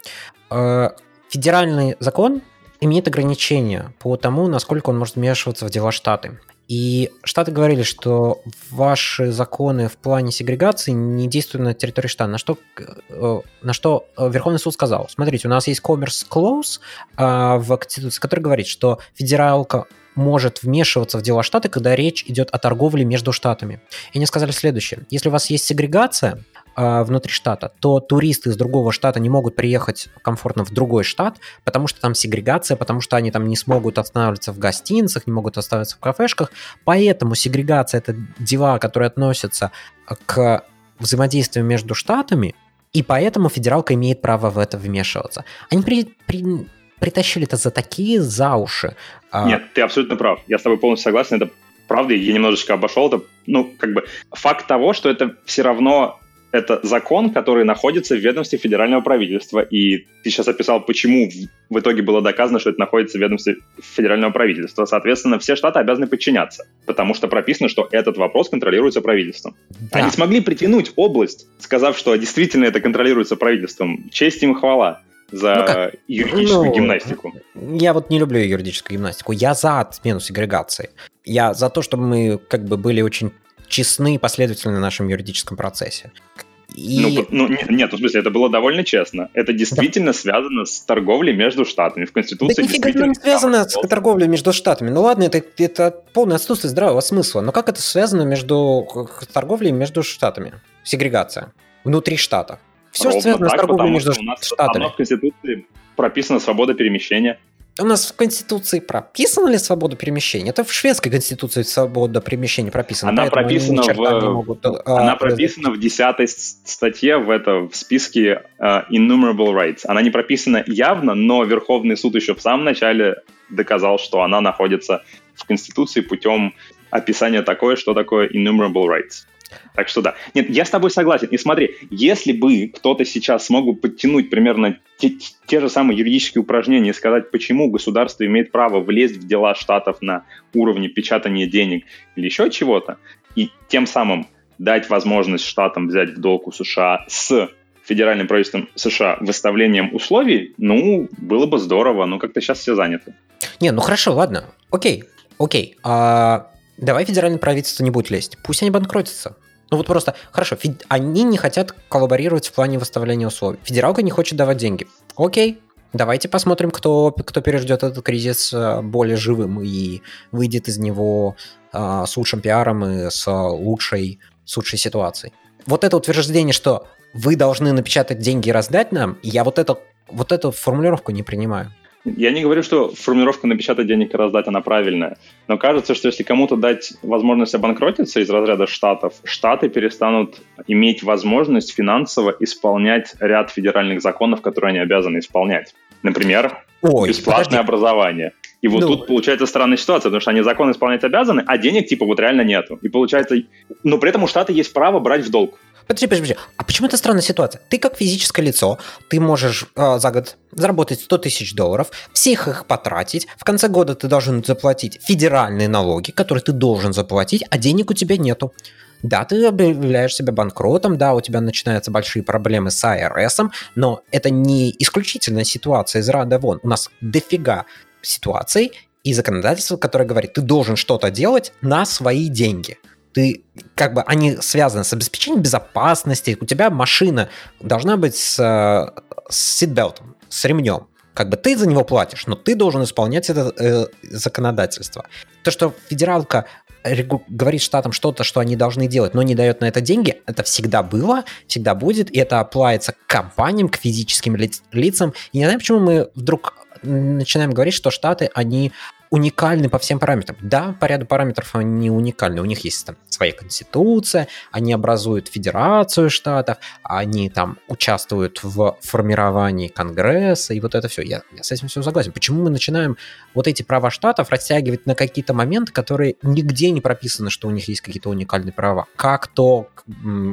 Speaker 1: Э, федеральный закон имеет ограничения по тому, насколько он может вмешиваться в дела штаты. И Штаты говорили, что ваши законы в плане сегрегации не действуют на территории штата. На что, э, на что Верховный суд сказал, смотрите, у нас есть Commerce Clause а, в Конституции, который говорит, что федералка может вмешиваться в дела штата, когда речь идет о торговле между штатами. И они сказали следующее. Если у вас есть сегрегация, э, внутри штата, то туристы из другого штата не могут приехать комфортно в другой штат, потому что там сегрегация, потому что они там не смогут останавливаться в гостиницах, не могут оставаться в кафешках. Поэтому сегрегация это дела, которые относятся к взаимодействию между штатами, и поэтому федералка имеет право в это вмешиваться. Они при, при, притащили это за такие за уши.
Speaker 2: А Нет, ты абсолютно прав. Я с тобой полностью согласен. Это правда, я немножечко обошел это. Ну, как бы факт того, что это все равно это закон, который находится в ведомстве федерального правительства. И ты сейчас описал, почему в итоге было доказано, что это находится в ведомстве федерального правительства. Соответственно, все штаты обязаны подчиняться, потому что прописано, что этот вопрос контролируется правительством. Да. Они смогли притянуть область, сказав, что действительно это контролируется правительством. Честь им хвала за ну, как? юридическую ну, гимнастику.
Speaker 1: Я вот не люблю юридическую гимнастику. Я за отмену сегрегации. Я за то, чтобы мы как бы были очень честны и последовательны в нашем юридическом процессе.
Speaker 2: И... Ну, ну, нет, в смысле, это было довольно честно. Это действительно да. связано с торговлей между штатами. В Конституции
Speaker 1: да нифига не связано с торговлей между штатами. Ну ладно, это, это полное отсутствие здравого смысла. Но как это связано между торговлей между штатами? Сегрегация. внутри штата.
Speaker 2: Все Ровно связано так, с торговлей между у нас штатами. в Конституции прописана свобода перемещения.
Speaker 1: У нас в Конституции прописана ли свобода перемещения? Это в шведской Конституции свобода перемещения прописана.
Speaker 2: Она прописана, в, могут, а, она прописана в 10 статье в, это, в списке uh, Innumerable Rights. Она не прописана явно, но Верховный суд еще в самом начале доказал, что она находится в Конституции путем описания такое, что такое Innumerable Rights. Так что да. Нет, я с тобой согласен. И смотри, если бы кто-то сейчас смог бы подтянуть примерно те, те же самые юридические упражнения и сказать, почему государство имеет право влезть в дела штатов на уровне печатания денег или еще чего-то, и тем самым дать возможность штатам взять в долг у США с федеральным правительством США выставлением условий, ну, было бы здорово, но как-то сейчас все заняты.
Speaker 1: Не, ну хорошо, ладно, окей, окей. А Давай федеральное правительство не будет лезть. Пусть они банкротятся. Ну вот просто, хорошо, фед... они не хотят коллаборировать в плане выставления условий. Федералка не хочет давать деньги. Окей, давайте посмотрим, кто, кто переждет этот кризис э, более живым и выйдет из него а, с лучшим пиаром и с лучшей, с лучшей ситуацией. Вот это утверждение, что вы должны напечатать деньги и раздать нам, я вот, это, вот эту формулировку не принимаю.
Speaker 2: Я не говорю, что формулировка напечатать денег и раздать, она правильная. Но кажется, что если кому-то дать возможность обанкротиться из разряда штатов, штаты перестанут иметь возможность финансово исполнять ряд федеральных законов, которые они обязаны исполнять. Например, Ой, бесплатное подожди. образование. И вот ну, тут получается странная ситуация, потому что они закон исполнять обязаны, а денег типа вот реально нету. И получается, но при этом у штата есть право брать в долг.
Speaker 1: Подожди, подожди, подожди. А почему это странная ситуация? Ты как физическое лицо, ты можешь э, за год заработать 100 тысяч долларов, всех их потратить, в конце года ты должен заплатить федеральные налоги, которые ты должен заплатить, а денег у тебя нету. Да, ты объявляешь себя банкротом, да, у тебя начинаются большие проблемы с АРС, но это не исключительная ситуация из рада вон. У нас дофига ситуаций и законодательства, которое говорит, ты должен что-то делать на свои деньги – ты как бы они связаны с обеспечением безопасности. У тебя машина должна быть с, с ситбелтом, с ремнем. Как бы ты за него платишь, но ты должен исполнять это э, законодательство. То, что федералка говорит штатам что-то, что они должны делать, но не дает на это деньги, это всегда было, всегда будет, и это оплается к компаниям, к физическим лиц, лицам. И не знаю, почему мы вдруг начинаем говорить, что штаты, они уникальны по всем параметрам. Да, по ряду параметров они уникальны. У них есть там своя конституция, они образуют федерацию штатов, они там участвуют в формировании Конгресса, и вот это все. Я, я с этим все согласен. Почему мы начинаем вот эти права штатов растягивать на какие-то моменты, которые нигде не прописаны, что у них есть какие-то уникальные права? Как то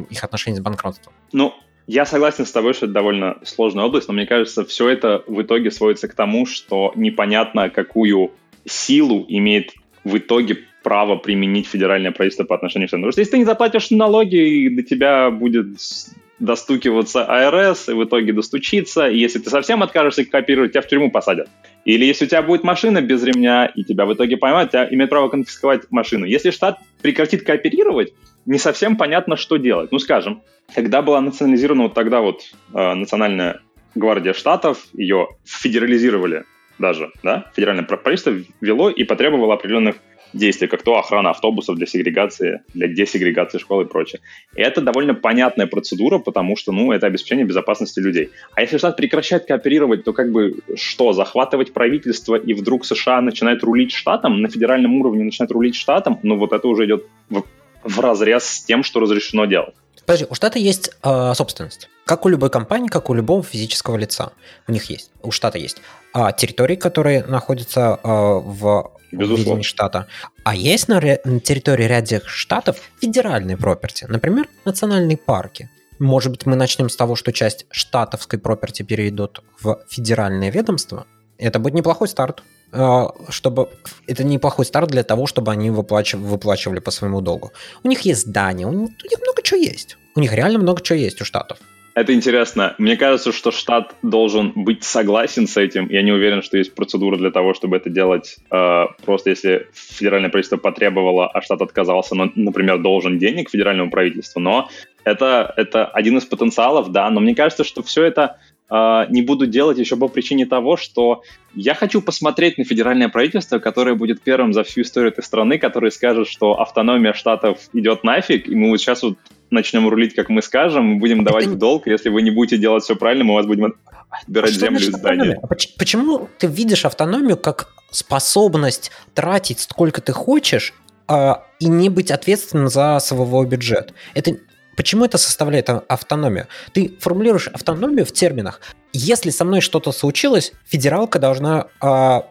Speaker 1: их отношение с банкротством?
Speaker 2: Ну, я согласен с тобой, что это довольно сложная область, но мне кажется, все это в итоге сводится к тому, что непонятно, какую силу имеет в итоге право применить федеральное правительство по отношению к Потому что если ты не заплатишь налоги, до тебя будет достукиваться АРС, и в итоге достучиться, и если ты совсем откажешься копировать, тебя в тюрьму посадят. Или если у тебя будет машина без ремня, и тебя в итоге поймают, тебя имеют право конфисковать машину. Если штат прекратит кооперировать, не совсем понятно, что делать. Ну, скажем, когда была национализирована вот тогда вот э, Национальная гвардия штатов, ее федерализировали даже, да, федеральное правительство вело и потребовало определенных действий, как то охрана автобусов для сегрегации, для десегрегации школ и прочее. И это довольно понятная процедура, потому что, ну, это обеспечение безопасности людей. А если штат прекращает кооперировать, то как бы что, захватывать правительство и вдруг США начинает рулить штатом, на федеральном уровне начинает рулить штатом, ну, вот это уже идет в, в разрез с тем, что разрешено делать.
Speaker 1: Подожди, у штата есть э, собственность. Как у любой компании, как у любого физического лица. У них есть, у штата есть а, территории, которые находятся а, в Безусловно. штата. А есть на, ре- на территории ряда штатов федеральные проперти, например, национальные парки. Может быть, мы начнем с того, что часть штатовской проперти перейдут в федеральное ведомство. Это будет неплохой старт. А, чтобы это неплохой старт для того, чтобы они выплачивали, выплачивали по своему долгу. У них есть здания, у них, у них много чего есть. У них реально много чего есть у штатов.
Speaker 2: Это интересно. Мне кажется, что штат должен быть согласен с этим. Я не уверен, что есть процедура для того, чтобы это делать. Э, просто если федеральное правительство потребовало, а штат отказался, но, например, должен денег федеральному правительству. Но это, это один из потенциалов, да. Но мне кажется, что все это э, не буду делать еще по причине того, что я хочу посмотреть на федеральное правительство, которое будет первым за всю историю этой страны, которое скажет, что автономия штатов идет нафиг, и мы вот сейчас вот начнем рулить, как мы скажем, мы будем давать это... в долг, если вы не будете делать все правильно, мы вас будем отбирать а землю и здания.
Speaker 1: А почему ты видишь автономию как способность тратить сколько ты хочешь а, и не быть ответственным за свой бюджет? Это Почему это составляет автономию? Ты формулируешь автономию в терминах. Если со мной что-то случилось, федералка должна а,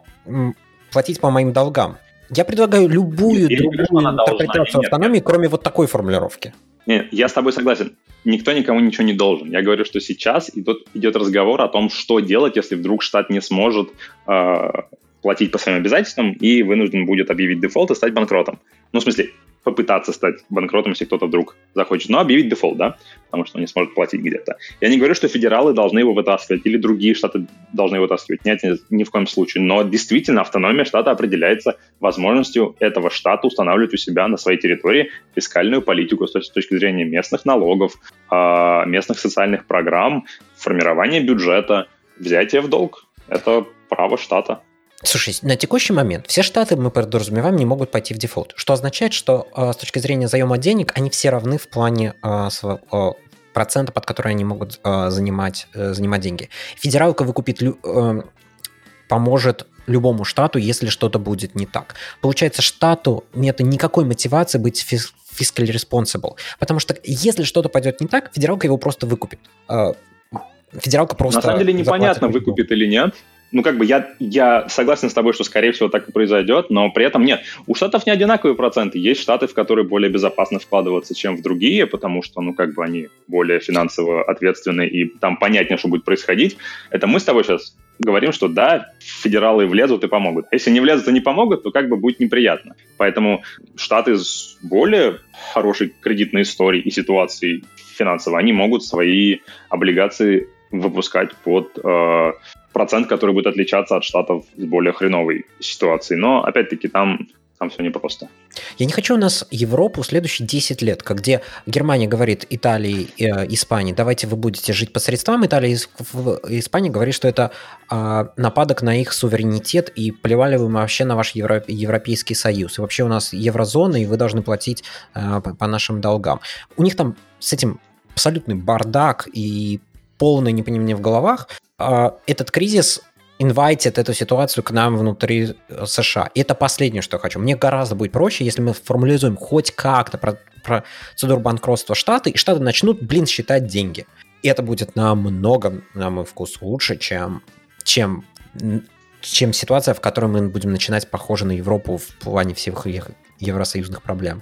Speaker 1: платить по моим долгам. Я предлагаю любую я другую интерпретацию автономии, кроме вот такой формулировки.
Speaker 2: Нет, я с тобой согласен. Никто никому ничего не должен. Я говорю, что сейчас идет, идет разговор о том, что делать, если вдруг штат не сможет э, платить по своим обязательствам и вынужден будет объявить дефолт и стать банкротом. Ну, в смысле, попытаться стать банкротом, если кто-то вдруг захочет, но объявить дефолт, да, потому что он не сможет платить где-то. Я не говорю, что федералы должны его вытаскивать или другие штаты должны его вытаскивать. Нет, ни, ни в коем случае. Но действительно автономия штата определяется возможностью этого штата устанавливать у себя на своей территории фискальную политику с точки зрения местных налогов, а, местных социальных программ, формирования бюджета, взятия в долг. Это право штата.
Speaker 1: Слушай, на текущий момент все штаты, мы подразумеваем, не могут пойти в дефолт, что означает, что э, с точки зрения заема денег они все равны в плане своего, э, процента, под который они могут занимать, э, занимать деньги. Федералка выкупит, э, поможет любому штату, если что-то будет не так. Получается, штату нет никакой мотивации быть fiscally responsible, потому что если что-то пойдет не так, федералка его просто выкупит.
Speaker 2: Федералка просто... На самом деле непонятно, выкупит или нет ну, как бы я, я согласен с тобой, что, скорее всего, так и произойдет, но при этом нет. У штатов не одинаковые проценты. Есть штаты, в которые более безопасно вкладываться, чем в другие, потому что, ну, как бы они более финансово ответственны, и там понятнее, что будет происходить. Это мы с тобой сейчас говорим, что да, федералы влезут и помогут. Если не влезут и не помогут, то как бы будет неприятно. Поэтому штаты с более хорошей кредитной историей и ситуацией финансово, они могут свои облигации выпускать под э, процент, который будет отличаться от штатов с более хреновой ситуацией. Но, опять-таки, там там все непросто.
Speaker 1: Я не хочу у нас Европу следующие 10 лет, где Германия говорит Италии, э, Испании, давайте вы будете жить по средствам, Италия и Испания говорит, что это э, нападок на их суверенитет, и плевали вы вообще на ваш Евро, Европейский Союз. И вообще у нас еврозона, и вы должны платить э, по, нашим долгам. У них там с этим абсолютный бардак и полное непонимание в головах, этот кризис инвайтит эту ситуацию к нам внутри э, США. И это последнее, что я хочу. Мне гораздо будет проще, если мы формализуем хоть как-то про процедуру банкротства штаты, и штаты начнут, блин, считать деньги. И это будет намного, на мой вкус, лучше, чем, чем, чем ситуация, в которой мы будем начинать похоже на Европу в плане всех евросоюзных проблем.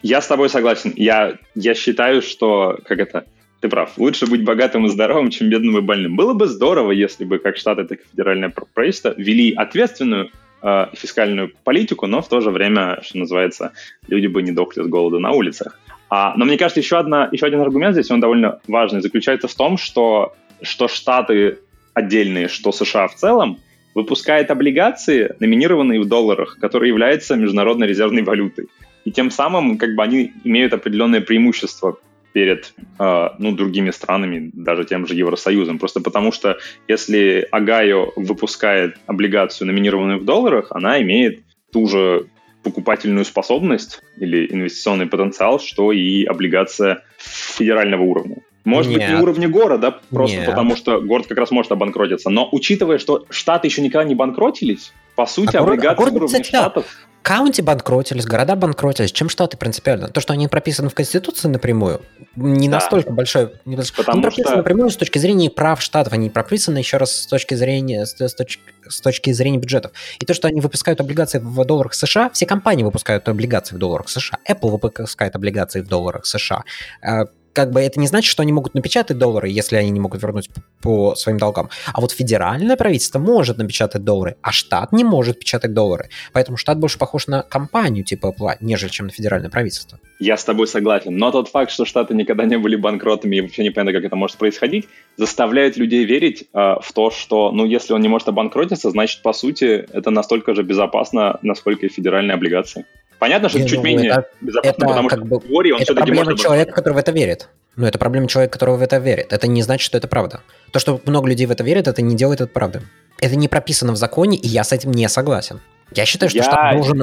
Speaker 2: Я с тобой согласен. Я, я считаю, что, как это, ты прав. Лучше быть богатым и здоровым, чем бедным и больным. Было бы здорово, если бы как Штаты, так и федеральное правительство вели ответственную э, фискальную политику, но в то же время, что называется, люди бы не дохли с голода на улицах. А, но мне кажется, еще, одна, еще один аргумент здесь, он довольно важный, заключается в том, что, что Штаты отдельные, что США в целом, выпускают облигации, номинированные в долларах, которые являются международной резервной валютой. И тем самым как бы они имеют определенное преимущество перед э, ну, другими странами, даже тем же Евросоюзом. Просто потому что если Огайо выпускает облигацию, номинированную в долларах, она имеет ту же покупательную способность или инвестиционный потенциал, что и облигация федерального уровня. Может Нет. быть, не уровня города, просто Нет. потому что город как раз может обанкротиться. Но учитывая, что штаты еще никогда не банкротились, по сути, а облигации город, а уровня кстати, штатов...
Speaker 1: Каунти банкротились, города банкротились. Чем штаты принципиально? То, что они прописаны в Конституции напрямую, не да. настолько большой. Не Потому они прописаны что... напрямую с точки зрения прав штатов, они прописаны еще раз с точки зрения, с, с, точки, с точки зрения бюджетов. И то, что они выпускают облигации в долларах США, все компании выпускают облигации в долларах США. Apple выпускает облигации в долларах США э, как бы это не значит, что они могут напечатать доллары, если они не могут вернуть по своим долгам. А вот федеральное правительство может напечатать доллары, а штат не может печатать доллары. Поэтому штат больше похож на компанию типа Apple, нежели чем на федеральное правительство.
Speaker 2: Я с тобой согласен. Но тот факт, что штаты никогда не были банкротами и вообще непонятно, как это может происходить, заставляет людей верить э, в то, что, ну, если он не может обанкротиться, значит, по сути, это настолько же безопасно, насколько и федеральные облигации. Понятно, что это чуть ну, менее это, безопасно, это, потому что бы, теории он
Speaker 1: это все-таки проблема может... человека, который в это верит. Ну, это проблема человека, который в это верит. Это не значит, что это правда. То, что много людей в это верят, это не делает это правдой. Это не прописано в законе, и я с этим не согласен. Я считаю, что я... штат должен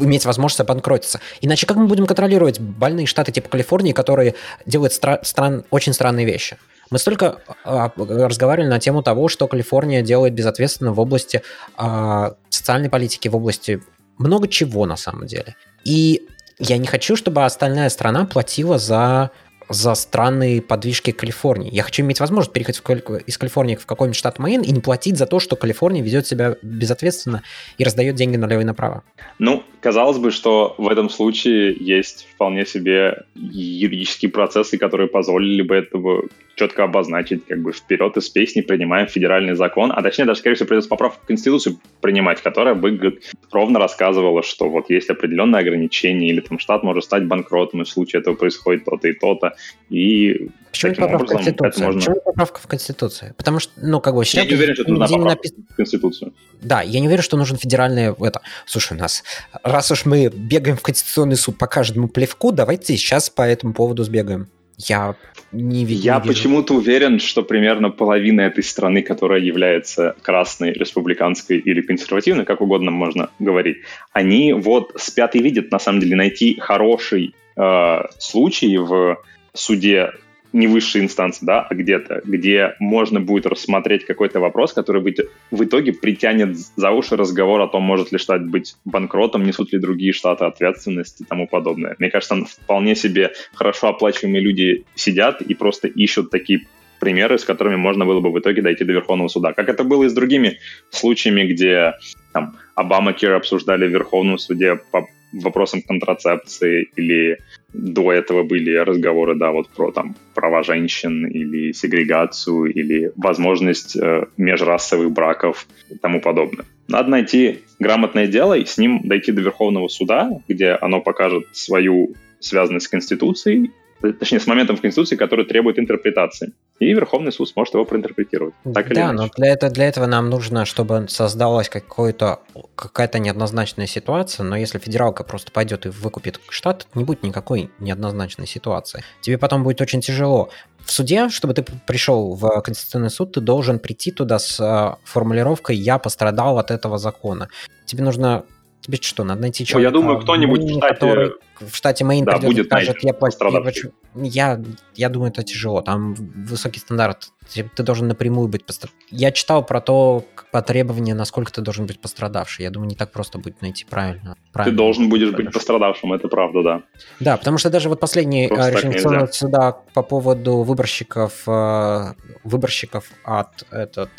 Speaker 1: иметь возможность обанкротиться. Иначе как мы будем контролировать больные штаты типа Калифорнии, которые делают стра- стран... очень странные вещи? Мы столько а, разговаривали на тему того, что Калифорния делает безответственно в области а, социальной политики, в области много чего на самом деле. И я не хочу, чтобы остальная страна платила за за странные подвижки Калифорнии. Я хочу иметь возможность переехать в, из Калифорнии в какой-нибудь штат Мэйн и не платить за то, что Калифорния ведет себя безответственно и раздает деньги налево и направо.
Speaker 2: Ну, казалось бы, что в этом случае есть вполне себе юридические процессы, которые позволили бы этого четко обозначить, как бы вперед из песни принимаем федеральный закон, а точнее даже, скорее всего, придется поправку в Конституцию принимать, которая бы ровно рассказывала, что вот есть определенные ограничения, или там штат может стать банкротом, и в случае этого происходит то-то и то-то, и
Speaker 1: Почему таким поправка образом в Конституцию? можно... Почему поправка в Конституцию? Потому что, ну, как бы...
Speaker 2: Я не уверен, что нужна поправка напис... в Конституцию.
Speaker 1: Да, я не уверен, что нужен федеральный... Это... Слушай, у нас... Раз уж мы бегаем в Конституционный суд по каждому плевку, давайте сейчас по этому поводу сбегаем. Я не,
Speaker 2: видел. Я почему-то уверен, что примерно половина этой страны, которая является красной, республиканской или консервативной, как угодно можно говорить, они вот спят и видят, на самом деле, найти хороший э, случай в суде не высшей инстанции, да, а где-то, где можно будет рассмотреть какой-то вопрос, который в итоге притянет за уши разговор о том, может ли штат быть банкротом, несут ли другие штаты ответственность и тому подобное. Мне кажется, там вполне себе хорошо оплачиваемые люди сидят и просто ищут такие примеры, с которыми можно было бы в итоге дойти до Верховного суда. Как это было и с другими случаями, где там Обама Кир обсуждали в Верховном суде по вопросам контрацепции или до этого были разговоры, да, вот про там права женщин или сегрегацию или возможность э, межрасовых браков и тому подобное. Надо найти грамотное дело и с ним дойти до Верховного суда, где оно покажет свою связанность с Конституцией точнее, с моментом в Конституции, который требует интерпретации. И Верховный суд сможет его проинтерпретировать. Так
Speaker 1: да, или но для, это, для этого нам нужно, чтобы создалась какая-то неоднозначная ситуация, но если федералка просто пойдет и выкупит штат, не будет никакой неоднозначной ситуации. Тебе потом будет очень тяжело. В суде, чтобы ты пришел в Конституционный суд, ты должен прийти туда с э, формулировкой «я пострадал от этого закона». Тебе нужно Тебе что, надо найти человека?
Speaker 2: я думаю, кто-нибудь в штате... Который
Speaker 1: в штате Мэйн да, будет скажет, я, плачу, я, я думаю, это тяжело. Там высокий стандарт. Ты, ты должен напрямую быть пострадавшим. Я читал про то, по требованию, насколько ты должен быть пострадавший. Я думаю, не так просто будет найти правильно. правильно
Speaker 2: ты должен будешь быть пострадавшим, это правда, да.
Speaker 1: Да, потому что даже вот последний просто решение суда по поводу выборщиков, э, выборщиков от этот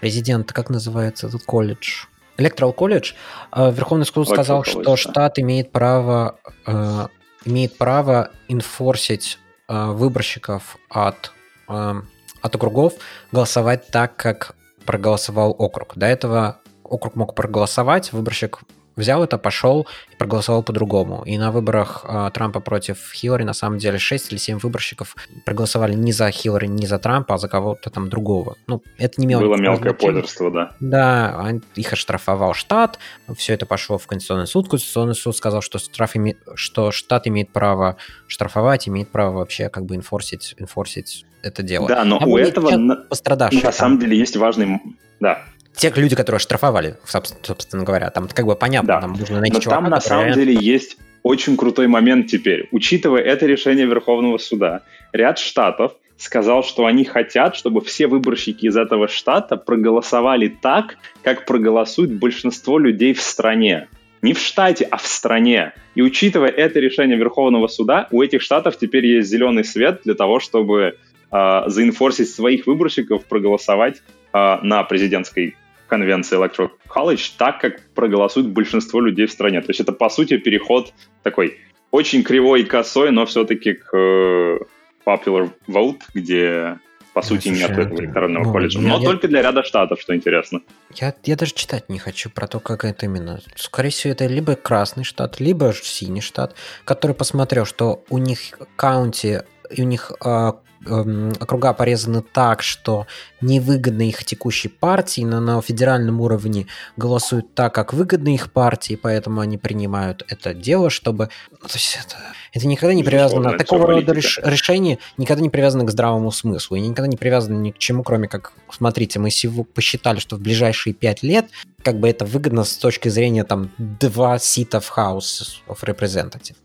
Speaker 1: президента, как называется этот колледж? Electoral College, э, Верховный суд сказал, что штат имеет право, э, имеет право инфорсить э, выборщиков от, от округов голосовать так, как проголосовал округ. До этого округ мог проголосовать, выборщик взял это, пошел и проголосовал по-другому. И на выборах э, Трампа против Хиллари на самом деле 6 или 7 выборщиков проголосовали не за Хиллари, не за Трампа, а за кого-то там другого. Ну, это не
Speaker 2: мелкое. Было мелкое подерство, да.
Speaker 1: Да, их оштрафовал штат, все это пошло в Конституционный суд. Конституционный суд сказал, что, штраф име... что штат имеет право штрафовать, имеет право вообще как бы инфорсить, инфорсить это дело.
Speaker 2: Да, но а у этого на, на самом деле есть важный... Да,
Speaker 1: те люди, которые штрафовали, собственно говоря, там как бы понятно,
Speaker 2: да.
Speaker 1: там
Speaker 2: нужно найти Но чувака, там на самом деле есть очень крутой момент теперь. Учитывая это решение Верховного суда, ряд штатов сказал, что они хотят, чтобы все выборщики из этого штата проголосовали так, как проголосует большинство людей в стране. Не в штате, а в стране. И учитывая это решение Верховного суда, у этих штатов теперь есть зеленый свет для того, чтобы э, заинфорсить своих выборщиков проголосовать э, на президентской конвенции Electoral College так, как проголосует большинство людей в стране. То есть это, по сути, переход такой очень кривой и косой, но все-таки к э, popular vote, где по сути, слушай, нет этого электорального ну, колледжа. Но я, только для ряда штатов, что интересно.
Speaker 1: Я, я даже читать не хочу про то, как это именно. Скорее всего, это либо красный штат, либо синий штат, который посмотрел, что у них каунти, и у них э, эм, округа порезаны так, что невыгодно их текущей партии, но на федеральном уровне голосуют так, как выгодно их партии, поэтому они принимают это дело, чтобы... Ну, то есть это, это никогда не привязано... Такого рода реш, решения никогда не привязано к здравому смыслу, и никогда не привязано ни к чему, кроме как, смотрите, мы сегодня посчитали, что в ближайшие пять лет как бы это выгодно с точки зрения там два сита в House of Representatives.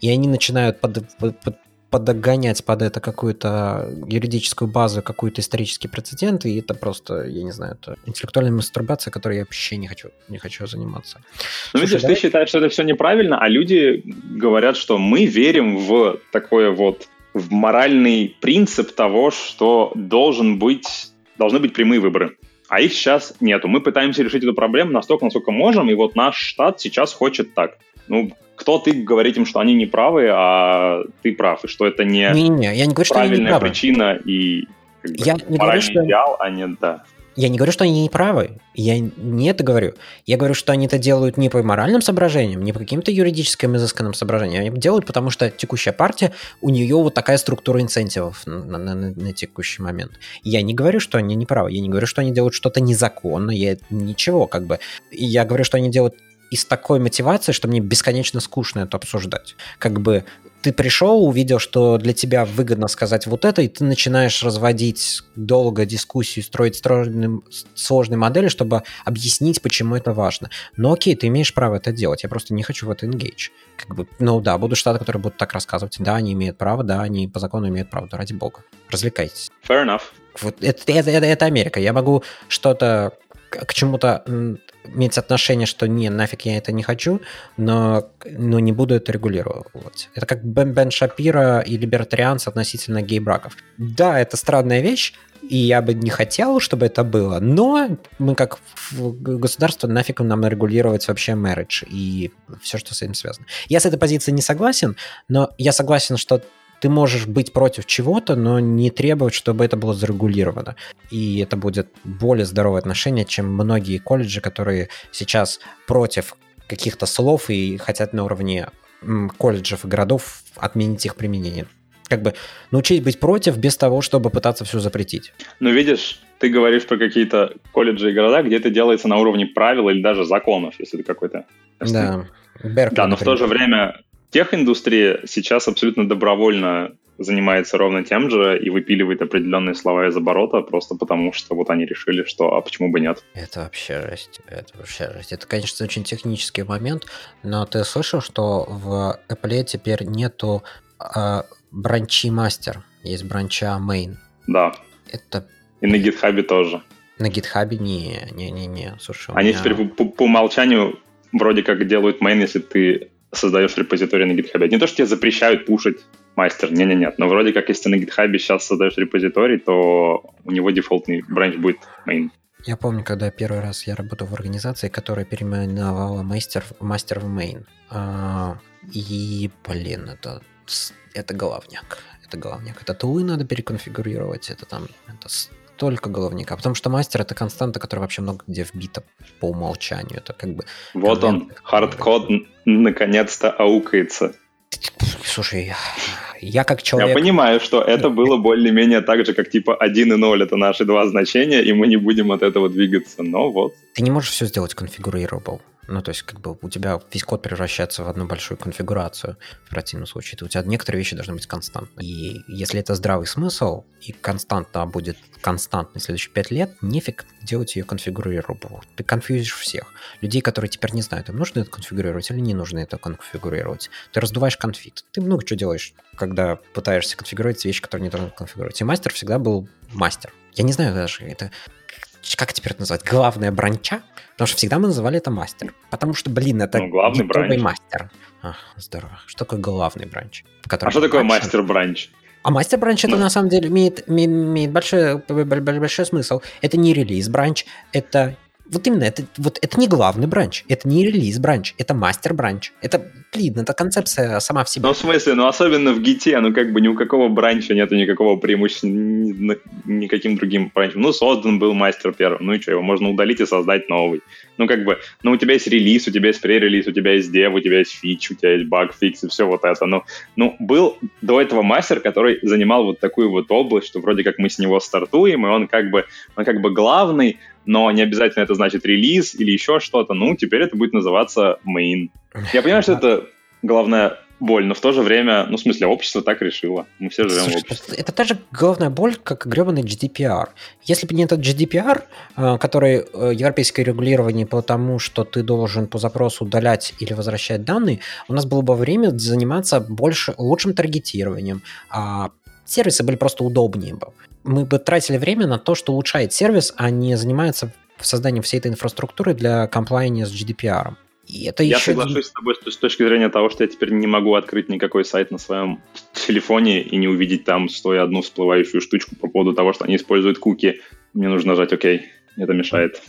Speaker 1: И они начинают под, под, подогонять под это какую-то юридическую базу, какой-то исторический прецедент, и это просто, я не знаю, это интеллектуальная мастурбация, которой я вообще не хочу, не хочу заниматься.
Speaker 2: Ну, видишь, давай... ты считаешь, что это все неправильно, а люди говорят, что мы верим в такое вот, в моральный принцип того, что должен быть, должны быть прямые выборы. А их сейчас нету. Мы пытаемся решить эту проблему настолько, насколько можем, и вот наш штат сейчас хочет так. Ну, кто ты говорить им, что они не правы, а ты прав, и что это не,
Speaker 1: не, не, я не говорю,
Speaker 2: правильная
Speaker 1: что они не правы.
Speaker 2: причина и как бы,
Speaker 1: я не говорю, что...
Speaker 2: идеал, а не да.
Speaker 1: Я не говорю, что они не правы. Я не это говорю. Я говорю, что они это делают не по моральным соображениям, не по каким-то юридическим изысканным соображениям. Они делают, потому что текущая партия, у нее вот такая структура инцентивов на, на, на, на текущий момент. Я не говорю, что они не правы. Я не говорю, что они делают что-то незаконно. Я ничего, как бы. Я говорю, что они делают из такой мотивации, что мне бесконечно скучно это обсуждать. Как бы ты пришел, увидел, что для тебя выгодно сказать вот это, и ты начинаешь разводить долго дискуссию, строить сложные, сложные модели, чтобы объяснить, почему это важно. Но окей, ты имеешь право это делать, я просто не хочу в это engage. Как бы, ну да, будут штаты, которые будут так рассказывать, да, они имеют право, да, они по закону имеют право, да, ради бога. Развлекайтесь.
Speaker 2: Fair enough.
Speaker 1: Вот это, это, это, это Америка. Я могу что-то к чему-то иметь отношение, что не, нафиг я это не хочу, но, но не буду это регулировать. Это как Бен, Бен Шапира и либертарианцы относительно гей-браков. Да, это странная вещь, и я бы не хотел, чтобы это было, но мы как государство нафиг нам регулировать вообще marriage и все, что с этим связано. Я с этой позицией не согласен, но я согласен, что ты можешь быть против чего-то, но не требовать, чтобы это было зарегулировано. И это будет более здоровое отношение, чем многие колледжи, которые сейчас против каких-то слов и хотят на уровне колледжев и городов отменить их применение. Как бы научить быть против без того, чтобы пытаться все запретить.
Speaker 2: Ну, видишь, ты говоришь про какие-то колледжи и города, где это делается на уровне правил или даже законов, если это какой-то...
Speaker 1: Да.
Speaker 2: Беркли, да, но например. в то же время Тех-индустрия сейчас абсолютно добровольно занимается ровно тем же и выпиливает определенные слова из оборота просто потому, что вот они решили, что а почему бы нет.
Speaker 1: Это вообще жесть. Это вообще жесть. Это, конечно, очень технический момент, но ты слышал, что в Apple теперь нету э, бранчи мастер, есть бранча main.
Speaker 2: Да.
Speaker 1: Это...
Speaker 2: И на GitHub тоже.
Speaker 1: На GitHub не, не, не, не. Слушай,
Speaker 2: Они меня... теперь по, по умолчанию вроде как делают main, если ты создаешь репозиторий на GitHub. Не то, что тебе запрещают пушить мастер, не-не-нет, но вроде как, если ты на GitHub сейчас создаешь репозиторий, то у него дефолтный бранч будет main.
Speaker 1: Я помню, когда первый раз я работал в организации, которая переименовала master, master в main. А, и, блин, это, это головняк. Это головняк. Это тулы надо переконфигурировать, это там это только головняк, потому что мастер это константа, которая вообще много где вбита по умолчанию. Это как бы...
Speaker 2: Вот он, hardcode наконец-то аукается.
Speaker 1: Слушай, я как человек...
Speaker 2: Я понимаю, что это было более-менее так же, как типа 1 и 0 это наши два значения, и мы не будем от этого двигаться, но вот.
Speaker 1: Ты не можешь все сделать configurable. Ну, то есть, как бы у тебя весь код превращается в одну большую конфигурацию в противном случае. У тебя некоторые вещи должны быть константны. И если это здравый смысл, и константа будет константной следующие пять лет, нефиг делать ее конфигурировать. Ты конфьюзишь всех. Людей, которые теперь не знают, им нужно это конфигурировать или не нужно это конфигурировать. Ты раздуваешь конфликт. Ты много чего делаешь, когда пытаешься конфигурировать вещи, которые не должны конфигурировать. И мастер всегда был мастер. Я не знаю даже, это как теперь это назвать, главная бранча, потому что всегда мы называли это мастер. Потому что, блин, это
Speaker 2: ну, главный бранч.
Speaker 1: мастер. А, здорово. Что такое главный бранч?
Speaker 2: А что такое мастер-бранч?
Speaker 1: А мастер-бранч это ну. на самом деле имеет, имеет большой, большой смысл. Это не релиз-бранч, это вот именно, это, вот, это не главный бранч, это не релиз бранч, это мастер бранч. Это, блин, это концепция сама в себе.
Speaker 2: Ну, в смысле, ну, особенно в гите, ну, как бы ни у какого бранча нету никакого преимущества ни, никаким другим бранчем. Ну, создан был мастер первым, ну и что, его можно удалить и создать новый. Ну, как бы, ну, у тебя есть релиз, у тебя есть пререлиз, у тебя есть дев, у тебя есть фич, у тебя есть баг, фикс и все вот это. Ну, ну, был до этого мастер, который занимал вот такую вот область, что вроде как мы с него стартуем, и он как бы, он как бы главный, но не обязательно это значит релиз или еще что-то. Ну, теперь это будет называться main. Я понимаю, что это главная боль, но в то же время, ну, в смысле, общество так решило. Мы все живем Слушай, в обществе.
Speaker 1: Это та же главная боль, как гребаный GDPR. Если бы не этот GDPR, э, который э, европейское регулирование по тому, что ты должен по запросу удалять или возвращать данные, у нас было бы время заниматься больше лучшим таргетированием, а сервисы были просто удобнее бы мы бы тратили время на то, что улучшает сервис, а не занимается созданием всей этой инфраструктуры для комплайния с GDPR.
Speaker 2: И это я еще... соглашусь с тобой с точки зрения того, что я теперь не могу открыть никакой сайт на своем телефоне и не увидеть там стоя одну всплывающую штучку по поводу того, что они используют куки. Мне нужно нажать ОК. Это мешает.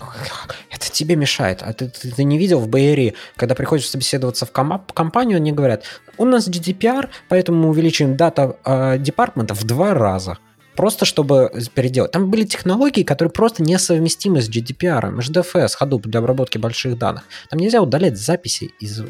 Speaker 1: Это тебе мешает. А ты, ты, ты не видел в Бэйри, когда приходишь собеседоваться в ком- компанию, они говорят, у нас GDPR, поэтому мы увеличим дата э, департмента в два раза. Просто чтобы переделать. Там были технологии, которые просто несовместимы с GDPR, HDFS, Hadoop для обработки больших данных. Там нельзя удалять записи из,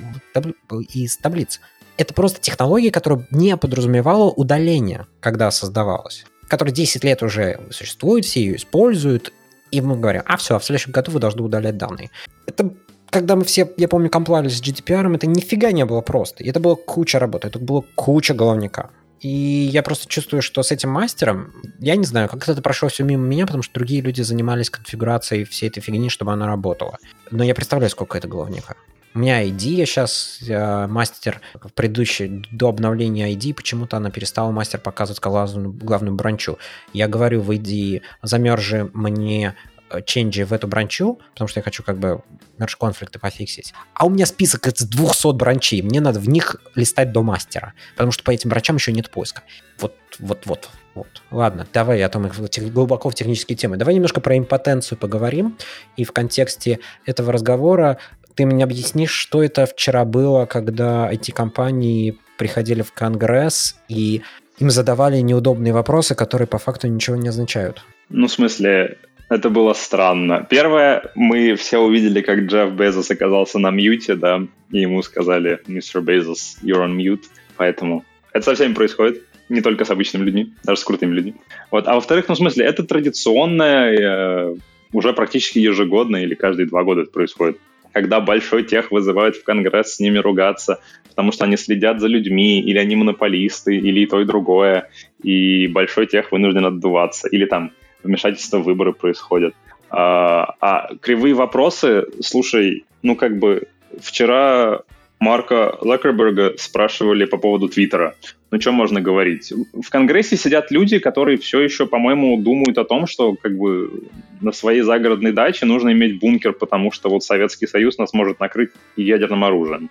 Speaker 1: из таблиц. Это просто технология, которая не подразумевала удаление, когда создавалась. Которая 10 лет уже существует, все ее используют, и мы говорим, а все, в следующем году вы должны удалять данные. Это когда мы все, я помню, комплались с GDPR, это нифига не было просто. Это была куча работы, это было куча головника. И я просто чувствую, что с этим мастером, я не знаю, как это прошло все мимо меня, потому что другие люди занимались конфигурацией всей этой фигни, чтобы она работала. Но я представляю, сколько это головника. У меня ID, я сейчас э, мастер в предыдущей, до обновления ID, почему-то она перестала мастер показывать главную, главную бранчу. Я говорю в ID, замержи мне Э, ченджи в эту бранчу, потому что я хочу как бы мерж конфликты пофиксить. А у меня список из 200 бранчей, мне надо в них листать до мастера, потому что по этим бранчам еще нет поиска. Вот, вот, вот, вот. Ладно, давай о том глубоко в технические темы. Давай немножко про импотенцию поговорим. И в контексте этого разговора ты мне объяснишь, что это вчера было, когда IT-компании приходили в Конгресс и им задавали неудобные вопросы, которые по факту ничего не означают.
Speaker 2: Ну, в смысле, это было странно. Первое, мы все увидели, как Джефф Безос оказался на мьюте, да, и ему сказали, мистер Безос, you're on mute, поэтому это со всеми происходит, не только с обычными людьми, даже с крутыми людьми. Вот. А во-вторых, ну, в смысле, это традиционное, э, уже практически ежегодно или каждые два года это происходит когда большой тех вызывают в Конгресс с ними ругаться, потому что они следят за людьми, или они монополисты, или и то, и другое, и большой тех вынужден отдуваться, или там вмешательства в выборы происходят. А, а кривые вопросы, слушай, ну как бы вчера Марка Лакерберга спрашивали по поводу Твиттера. Ну, что можно говорить? В Конгрессе сидят люди, которые все еще, по-моему, думают о том, что как бы на своей загородной даче нужно иметь бункер, потому что вот Советский Союз нас может накрыть ядерным оружием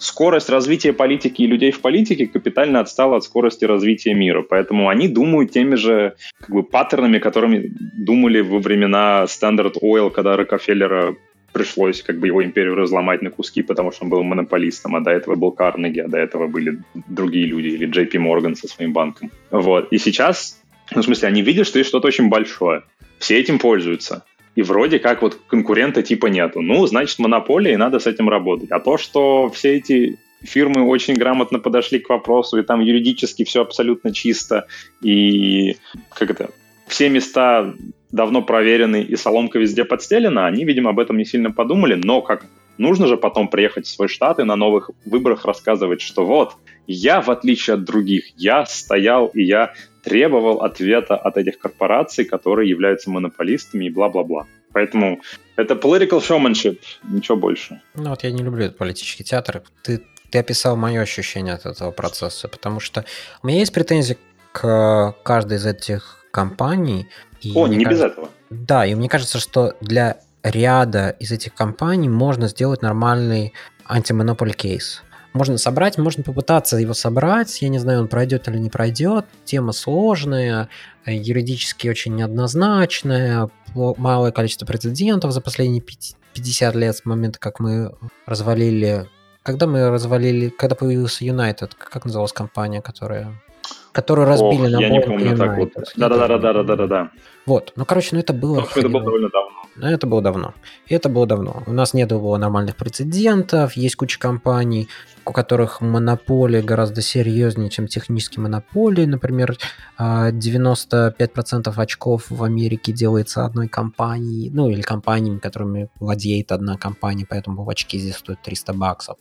Speaker 2: скорость развития политики и людей в политике капитально отстала от скорости развития мира. Поэтому они думают теми же как бы, паттернами, которыми думали во времена Standard Oil, когда Рокфеллера пришлось как бы его империю разломать на куски, потому что он был монополистом, а до этого был Карнеги, а до этого были другие люди, или JP Morgan со своим банком. Вот. И сейчас, ну, в смысле, они видят, что есть что-то очень большое. Все этим пользуются и вроде как вот конкурента типа нету. Ну, значит, монополия, и надо с этим работать. А то, что все эти фирмы очень грамотно подошли к вопросу, и там юридически все абсолютно чисто, и как это, все места давно проверены, и соломка везде подстелена, они, видимо, об этом не сильно подумали, но как нужно же потом приехать в свой штат и на новых выборах рассказывать, что вот, я, в отличие от других, я стоял и я требовал ответа от этих корпораций, которые являются монополистами и бла-бла-бла. Поэтому это political showmanship, ничего больше.
Speaker 1: Ну вот я не люблю этот политический театр. Ты, ты описал мое ощущение от этого процесса, потому что у меня есть претензии к каждой из этих компаний.
Speaker 2: И О, не кажется, без этого.
Speaker 1: Да, и мне кажется, что для ряда из этих компаний можно сделать нормальный антимонополь кейс можно собрать, можно попытаться его собрать. Я не знаю, он пройдет или не пройдет. Тема сложная. юридически очень неоднозначная, малое количество прецедентов за последние 50 лет с момента, как мы развалили... Когда мы развалили... Когда появился United, как называлась компания, которая которую разбили
Speaker 2: Ох,
Speaker 1: на
Speaker 2: я не помню так вот. Да-да-да-да-да-да-да.
Speaker 1: Вот, ну, короче, ну это было...
Speaker 2: Это было довольно давно.
Speaker 1: Ну, это было давно. Это было давно. У нас не было нормальных прецедентов, есть куча компаний, у которых монополия гораздо серьезнее, чем технические монополии. Например, 95% а, очков в Америке делается одной компанией, ну или компаниями, которыми владеет одна компания, поэтому в очки здесь стоят 300 баксов.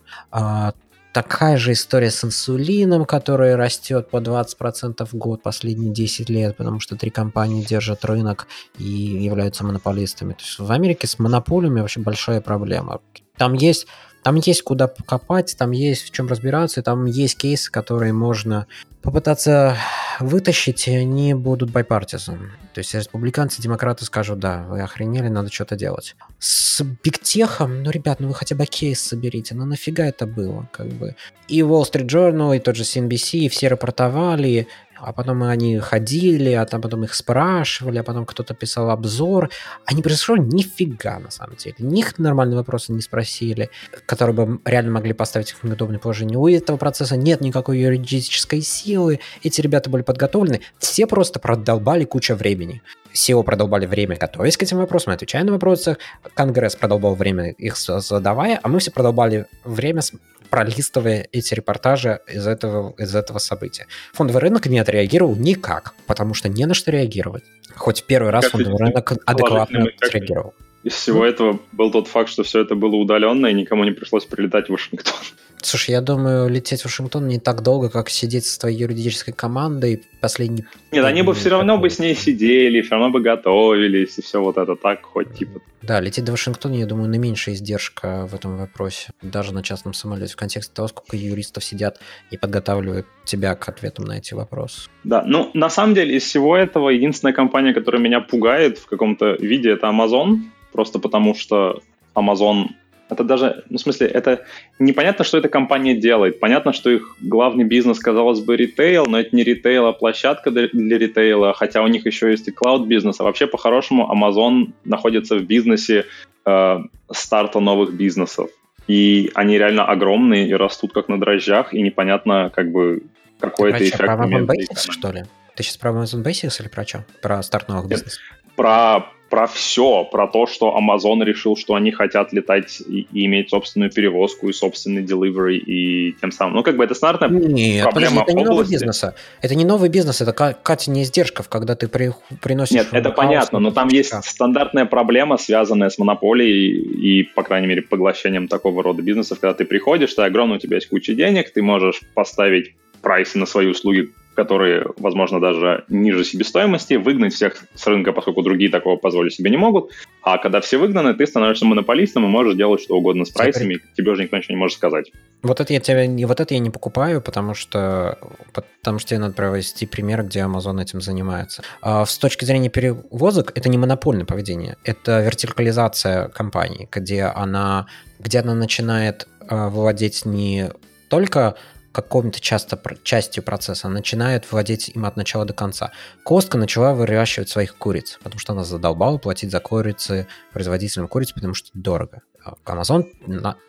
Speaker 1: Такая же история с инсулином, который растет по 20% в год последние 10 лет, потому что три компании держат рынок и являются монополистами. То есть в Америке с монополиями вообще большая проблема. Там есть там есть куда копать, там есть в чем разбираться, там есть кейсы, которые можно попытаться вытащить, и они будут байпартизан. То есть республиканцы, демократы скажут, да, вы охренели, надо что-то делать. С бигтехом, ну, ребят, ну вы хотя бы кейс соберите, ну нафига это было, как бы. И Wall Street Journal, и тот же CNBC, и все рапортовали, а потом они ходили, а там потом их спрашивали, а потом кто-то писал обзор. Они произошло нифига, на самом деле. Них нормальные вопросы не спросили, которые бы реально могли поставить их в неудобное положение. У этого процесса нет никакой юридической силы, эти ребята были подготовлены, все просто продолбали кучу времени. SEO продолбали время, готовясь к этим вопросам, отвечая на вопросы. Конгресс продолбал время их задавая, а мы все продолбали время пролистывая эти репортажи из этого, из этого события. Фондовый рынок не отреагировал никак, потому что не на что реагировать. Хоть первый раз как фондовый рынок адекватно отреагировал.
Speaker 2: Из всего этого был тот факт, что все это было удаленно, и никому не пришлось прилетать в Вашингтон.
Speaker 1: Слушай, я думаю, лететь в Вашингтон не так долго, как сидеть с твоей юридической командой последний...
Speaker 2: Нет, они бы все равно бы с ней сидели, все равно бы готовились, и все вот это так, хоть типа...
Speaker 1: Да, лететь до Вашингтона, я думаю, наименьшая издержка в этом вопросе, даже на частном самолете, в контексте того, сколько юристов сидят и подготавливают тебя к ответам на эти вопросы.
Speaker 2: Да, ну, на самом деле, из всего этого единственная компания, которая меня пугает в каком-то виде, это Amazon, просто потому что Amazon это даже, ну, в смысле, это непонятно, что эта компания делает. Понятно, что их главный бизнес, казалось бы, ритейл, но это не ритейл, а площадка для ритейла, хотя у них еще есть и клауд-бизнес. А вообще, по-хорошему, Amazon находится в бизнесе э, старта новых бизнесов. И они реально огромные и растут как на дрожжах, и непонятно, как бы, какой это эффект. Про
Speaker 1: Amazon Basics, что ли? Ты сейчас про Amazon Basics или про что? Про старт новых бизнесов?
Speaker 2: Про про все, про то, что Amazon решил, что они хотят летать и, и иметь собственную перевозку и собственный delivery, и тем самым, ну, как бы это стандартная
Speaker 1: Нет, проблема подожди, это не новый бизнес. Это не новый бизнес, это катение издержков, когда ты при, приносишь...
Speaker 2: Нет, это понятно, но там есть стандартная проблема, связанная с монополией и, по крайней мере, поглощением такого рода бизнесов, когда ты приходишь, ты огромный, у тебя есть куча денег, ты можешь поставить прайсы на свои услуги которые, возможно, даже ниже себестоимости, выгнать всех с рынка, поскольку другие такого позволить себе не могут. А когда все выгнаны, ты становишься монополистом и можешь делать что угодно с прайсами, тебе уже никто ничего не может сказать.
Speaker 1: Вот это я тебя, вот это я не покупаю, потому что, потому что тебе надо провести пример, где Amazon этим занимается. А с точки зрения перевозок, это не монопольное поведение, это вертикализация компании, где она, где она начинает э, владеть не только какой-то часто частью процесса, начинает владеть им от начала до конца. Костка начала выращивать своих куриц, потому что она задолбала платить за курицы производителям куриц, потому что дорого. А Amazon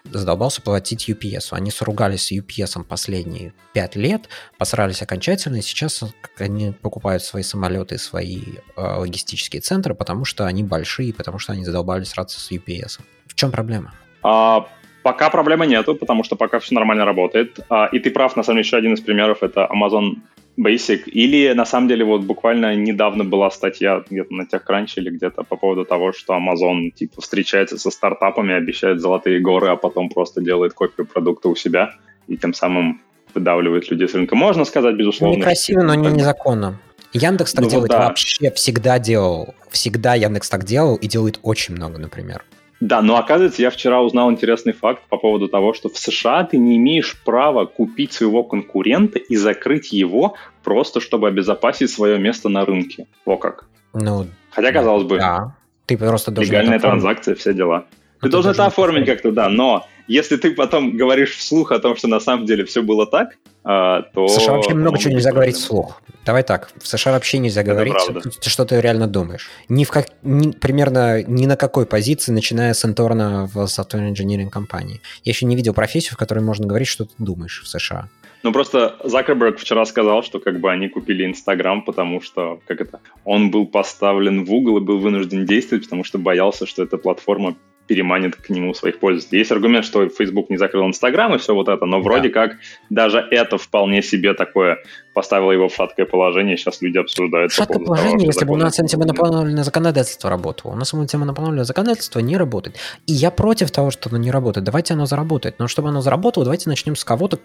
Speaker 1: задолбался платить UPS. Они соругались с UPS последние пять лет, посрались окончательно, и сейчас они покупают свои самолеты, свои э, логистические центры, потому что они большие, потому что они задолбались сраться с UPS. В чем проблема?
Speaker 2: А, Пока проблемы нету, потому что пока все нормально работает. А, и ты прав, на самом деле, еще один из примеров — это Amazon Basic. Или, на самом деле, вот буквально недавно была статья где-то на TechCrunch или где-то по поводу того, что Amazon, типа, встречается со стартапами, обещает золотые горы, а потом просто делает копию продукта у себя и тем самым выдавливает людей с рынка. Можно сказать, безусловно.
Speaker 1: Некрасиво, но не незаконно. Яндекс так ну, делает да. вообще всегда делал. Всегда Яндекс так делал и делает очень много, например.
Speaker 2: Да, но оказывается, я вчера узнал интересный факт по поводу того, что в США ты не имеешь права купить своего конкурента и закрыть его просто, чтобы обезопасить свое место на рынке. Во как.
Speaker 1: Ну,
Speaker 2: Хотя, казалось бы,
Speaker 1: да. ты просто
Speaker 2: легальная транзакция, все дела. Ты, ты должен это оформить как-то, да, но если ты потом говоришь вслух о том, что на самом деле все было так, а, то...
Speaker 1: В США вообще много чего нельзя говорить вслух. Давай так, в США вообще нельзя Это говорить, правда. что ты реально думаешь. Ни в как, ни, примерно ни на какой позиции, начиная с интерна в software engineering компании. Я еще не видел профессию, в которой можно говорить, что ты думаешь в США.
Speaker 2: Ну, просто Закерберг вчера сказал, что как бы они купили Инстаграм, потому что, как это, он был поставлен в угол и был вынужден действовать, потому что боялся, что эта платформа переманит к нему своих пользователей. Есть аргумент, что Facebook не закрыл Инстаграм и все вот это, но вроде да. как даже это вполне себе такое поставило его в шаткое положение, сейчас люди обсуждают.
Speaker 1: Шаткое по положение, того, если бы у нас антимонопольное законодательство работало. У нас антимонопольное законодательство не работает. И я против того, что оно не работает. Давайте оно заработает. Но чтобы оно заработало, давайте начнем с кого-то,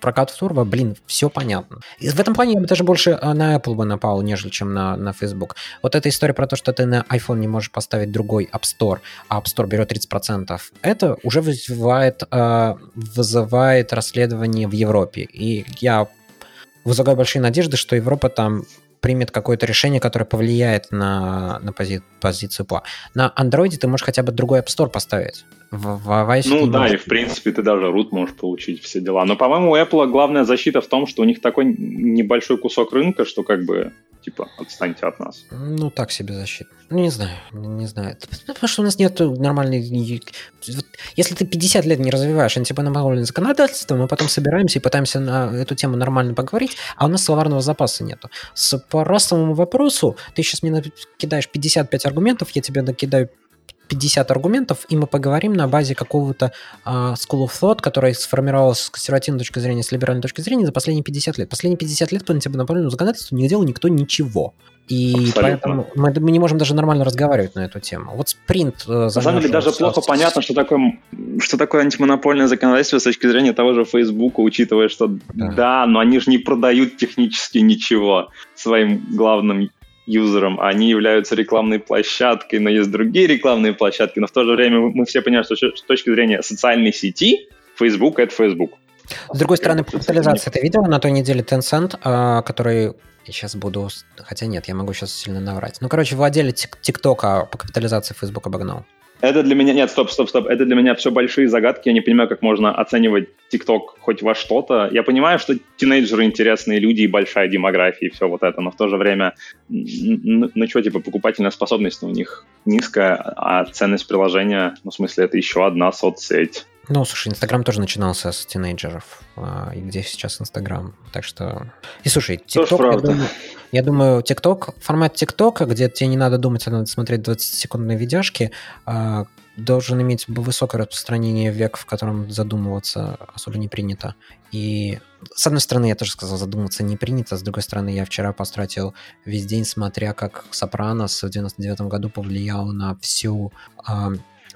Speaker 1: прокат турбо, блин, все понятно. И в этом плане я бы даже больше э, на Apple бы напал, нежели чем на, на Facebook. Вот эта история про то, что ты на iPhone не можешь поставить другой App Store, а App Store берет 30%, это уже вызывает, э, вызывает расследование в Европе. И я вызываю большие надежды, что Европа там примет какое-то решение, которое повлияет на, на пози, позицию Apple. На Android ты можешь хотя бы другой App Store поставить.
Speaker 2: В, в iOS ну да, можешь. и в принципе ты даже root можешь получить, все дела. Но, по-моему, у Apple главная защита в том, что у них такой небольшой кусок рынка, что как бы типа, отстаньте от нас.
Speaker 1: Ну, так себе защита. Ну, не знаю, не знаю. Потому что у нас нет нормальной... Если ты 50 лет не развиваешь антимонопольное законодательство, мы потом собираемся и пытаемся на эту тему нормально поговорить, а у нас словарного запаса нету. С, по расовому вопросу ты сейчас мне кидаешь 55 аргументов, я тебе накидаю 50 аргументов, и мы поговорим на базе какого-то uh, school of thought, который сформировался с консервативной точки зрения, с либеральной точки зрения за последние 50 лет. Последние 50 лет по антимонопольному законодательству не делал никто ничего. И Абсолютно. поэтому мы, мы не можем даже нормально разговаривать на эту тему. Вот спринт...
Speaker 2: Э, на самом деле даже плохо понятно, что такое, что такое антимонопольное законодательство с точки зрения того же Facebook, учитывая, что да, да но они же не продают технически ничего своим главным юзерам, они являются рекламной площадкой, но есть другие рекламные площадки, но в то же время мы все понимаем, что с точки зрения социальной сети Facebook — это Facebook.
Speaker 1: С другой стороны, по капитализации ты видел на той неделе Tencent, а, который я сейчас буду... Хотя нет, я могу сейчас сильно наврать. Ну, короче, владелец ТикТока по капитализации Facebook обогнал.
Speaker 2: Это для меня... Нет, стоп, стоп, стоп. Это для меня все большие загадки. Я не понимаю, как можно оценивать ТикТок хоть во что-то. Я понимаю, что тинейджеры интересные люди и большая демография и все вот это, но в то же время, ну, ну что, типа, покупательная способность у них низкая, а ценность приложения, ну, в смысле, это еще одна соцсеть.
Speaker 1: Ну, слушай, Инстаграм тоже начинался с тинейджеров. А, и где сейчас Инстаграм? Так что... И слушай, ТикТок, я думаю, я думаю, ТикТок, формат ТикТока, где тебе не надо думать, а надо смотреть 20-секундные видяшки, а, должен иметь высокое распространение век, в котором задумываться особо не принято. И с одной стороны, я тоже сказал, задумываться не принято, с другой стороны, я вчера потратил весь день, смотря как «Сопранос» в 99 году повлиял на всю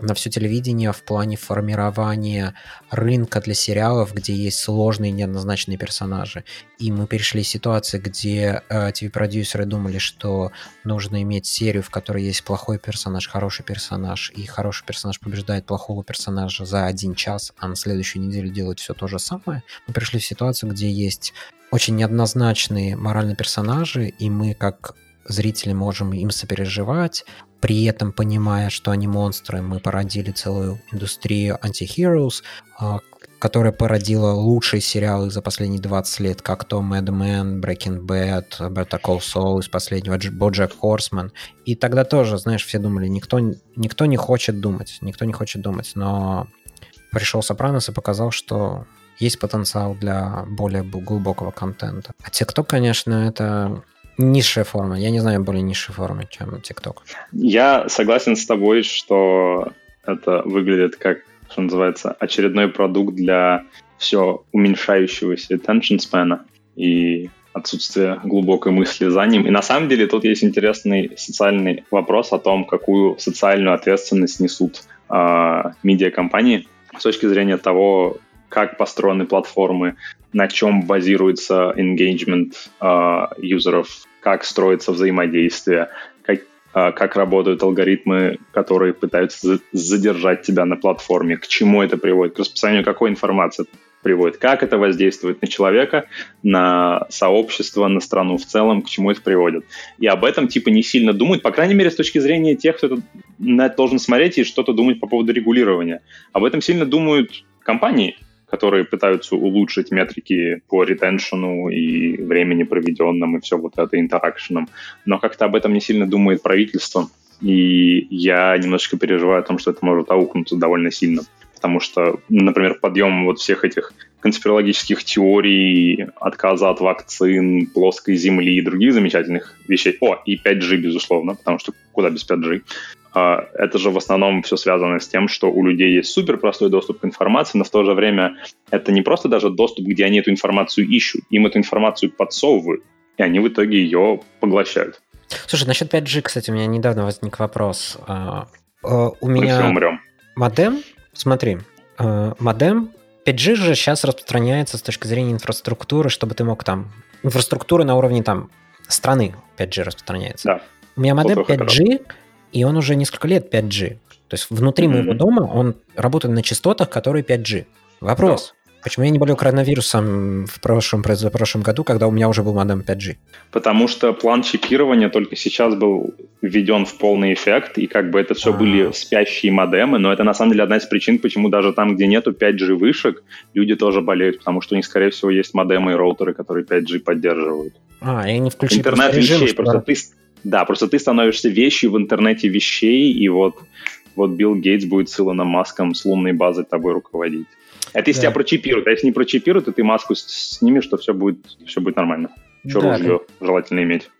Speaker 1: на все телевидение в плане формирования рынка для сериалов, где есть сложные неоднозначные персонажи. И мы перешли из ситуации, где э, TV-продюсеры думали, что нужно иметь серию, в которой есть плохой персонаж, хороший персонаж, и хороший персонаж побеждает плохого персонажа за один час, а на следующую неделю делают все то же самое. Мы пришли в ситуацию, где есть очень неоднозначные моральные персонажи, и мы как зрители можем им сопереживать, при этом понимая, что они монстры, мы породили целую индустрию антихероes, которая породила лучшие сериалы за последние 20 лет, как то Mad Men, Breaking Bad, Better Call Saul из последнего, Bojack Horseman. И тогда тоже, знаешь, все думали, никто, никто не хочет думать, никто не хочет думать, но пришел Сопранос и показал, что есть потенциал для более глубокого контента. А TikTok, конечно, это Низшая форма. Я не знаю более низшей формы, чем TikTok.
Speaker 2: Я согласен с тобой, что это выглядит как, что называется, очередной продукт для все уменьшающегося attention span и отсутствие глубокой мысли за ним. И на самом деле тут есть интересный социальный вопрос о том, какую социальную ответственность несут э, медиакомпании с точки зрения того, как построены платформы, на чем базируется engagement э, юзеров, как строится взаимодействие, как, э, как работают алгоритмы, которые пытаются задержать тебя на платформе, к чему это приводит, к распространению какой информации. приводит, как это воздействует на человека, на сообщество, на страну в целом, к чему это приводит. И об этом типа не сильно думают, по крайней мере, с точки зрения тех, кто на это должен смотреть и что-то думать по поводу регулирования. Об этом сильно думают компании, которые пытаются улучшить метрики по ретеншену и времени проведенным и все вот это интеракшеном. Но как-то об этом не сильно думает правительство. И я немножечко переживаю о том, что это может аукнуться довольно сильно. Потому что, например, подъем вот всех этих конспирологических теорий, отказа от вакцин, плоской земли и других замечательных вещей. О, и 5G, безусловно, потому что куда без 5G. А, это же в основном все связано с тем, что у людей есть супер простой доступ к информации, но в то же время это не просто даже доступ, где они эту информацию ищут, им эту информацию подсовывают, и они в итоге ее поглощают.
Speaker 1: Слушай, насчет 5G, кстати, у меня недавно возник вопрос. А, а, у меня Мы
Speaker 2: умрем.
Speaker 1: модем, смотри, модем 5G же сейчас распространяется с точки зрения инфраструктуры, чтобы ты мог там... Инфраструктура на уровне там страны 5G распространяется.
Speaker 2: Да.
Speaker 1: У меня модем 5G, и он уже несколько лет 5G. То есть внутри mm-hmm. моего дома он работает на частотах, которые 5G. Вопрос. Да. Почему я не болел коронавирусом в прошлом, прошлом году, когда у меня уже был модем 5G?
Speaker 2: Потому что план чипирования только сейчас был введен в полный эффект, и как бы это все А-а-а. были спящие модемы, но это на самом деле одна из причин, почему даже там, где нету 5G вышек, люди тоже болеют, потому что у них, скорее всего, есть модемы и роутеры, которые 5G поддерживают.
Speaker 1: А, и они включили
Speaker 2: Интернет режим, вещей, просто ты, да, просто ты становишься вещью в интернете вещей, и вот, вот Билл Гейтс будет с Илоном Маском с лунной базой тобой руководить. Это если да. тебя прочипируют. А если не прочипируют, то ты маску снимешь, то все будет, все будет нормально. Что да, ружье да. желательно иметь.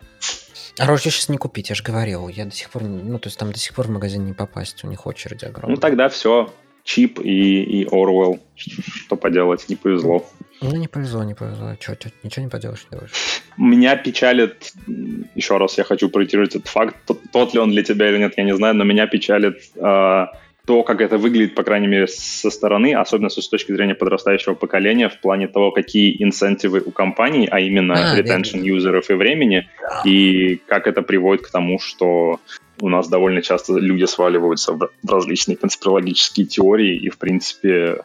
Speaker 1: А ружье сейчас не купить, я же говорил. Я до сих пор, ну, то есть там до сих пор в магазин не попасть, у них очередь огромная.
Speaker 2: Ну, тогда все. Чип и, и Орвелл. Что поделать, не повезло.
Speaker 1: Ну, не повезло, не повезло. Че, че, ничего не поделаешь, не делаешь.
Speaker 2: Меня печалит, еще раз я хочу проитировать этот факт, тот, тот ли он для тебя или нет, я не знаю, но меня печалит э, то, как это выглядит, по крайней мере, со стороны, особенно с точки зрения подрастающего поколения, в плане того, какие инцентивы у компаний, а именно а, retention верно. юзеров и времени, и как это приводит к тому, что у нас довольно часто люди сваливаются в различные конспирологические теории и, в принципе,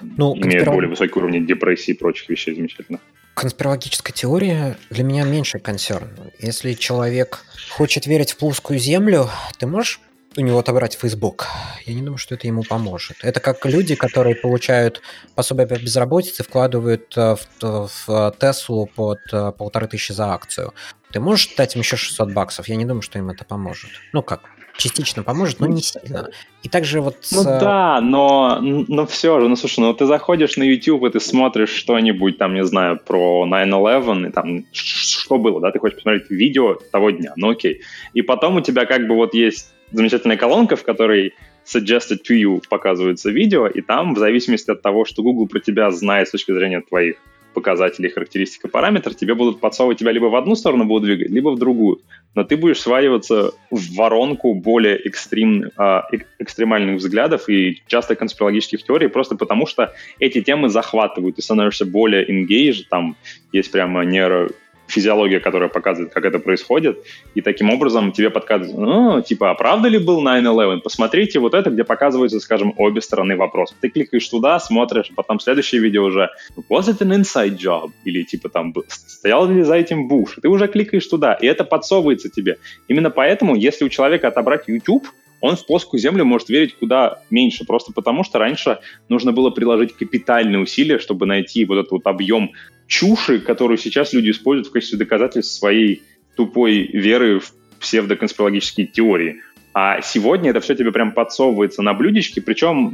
Speaker 2: ну, имеют конспирол... более высокий уровень депрессии и прочих вещей замечательных.
Speaker 1: Конспирологическая теория для меня меньше консерн. Если человек хочет верить в плоскую землю, ты можешь у него отобрать Facebook. Я не думаю, что это ему поможет. Это как люди, которые получают пособие по безработице, вкладывают э, в, в Теслу под э, полторы тысячи за акцию. Ты можешь дать им еще 600 баксов? Я не думаю, что им это поможет. Ну как, частично поможет, но не сильно. И также вот...
Speaker 2: Ну да, но, но все же, ну слушай, ну ты заходишь на YouTube, и ты смотришь что-нибудь там, не знаю, про 9-11, и там что было, да, ты хочешь посмотреть видео того дня, ну окей. И потом у тебя как бы вот есть замечательная колонка, в которой suggested to you показывается видео, и там, в зависимости от того, что Google про тебя знает с точки зрения твоих показателей, характеристик и параметров, тебе будут подсовывать тебя либо в одну сторону будут двигать, либо в другую. Но ты будешь сваливаться в воронку более экстрем, э, экстремальных взглядов и часто конспирологических теорий, просто потому что эти темы захватывают, ты становишься более engaged, там есть прямо нейро физиология, которая показывает, как это происходит, и таким образом тебе подсказывают, ну, типа, а правда ли был 9-11? Посмотрите вот это, где показываются, скажем, обе стороны вопроса. Ты кликаешь туда, смотришь, потом следующее видео уже was it an inside job? Или типа там, стоял ли за этим Буш? Ты уже кликаешь туда, и это подсовывается тебе. Именно поэтому, если у человека отобрать YouTube, он в плоскую землю может верить куда меньше, просто потому что раньше нужно было приложить капитальные усилия, чтобы найти вот этот вот объем чуши, которую сейчас люди используют в качестве доказательств своей тупой веры в псевдоконспирологические теории. А сегодня это все тебе прям подсовывается на блюдечке, причем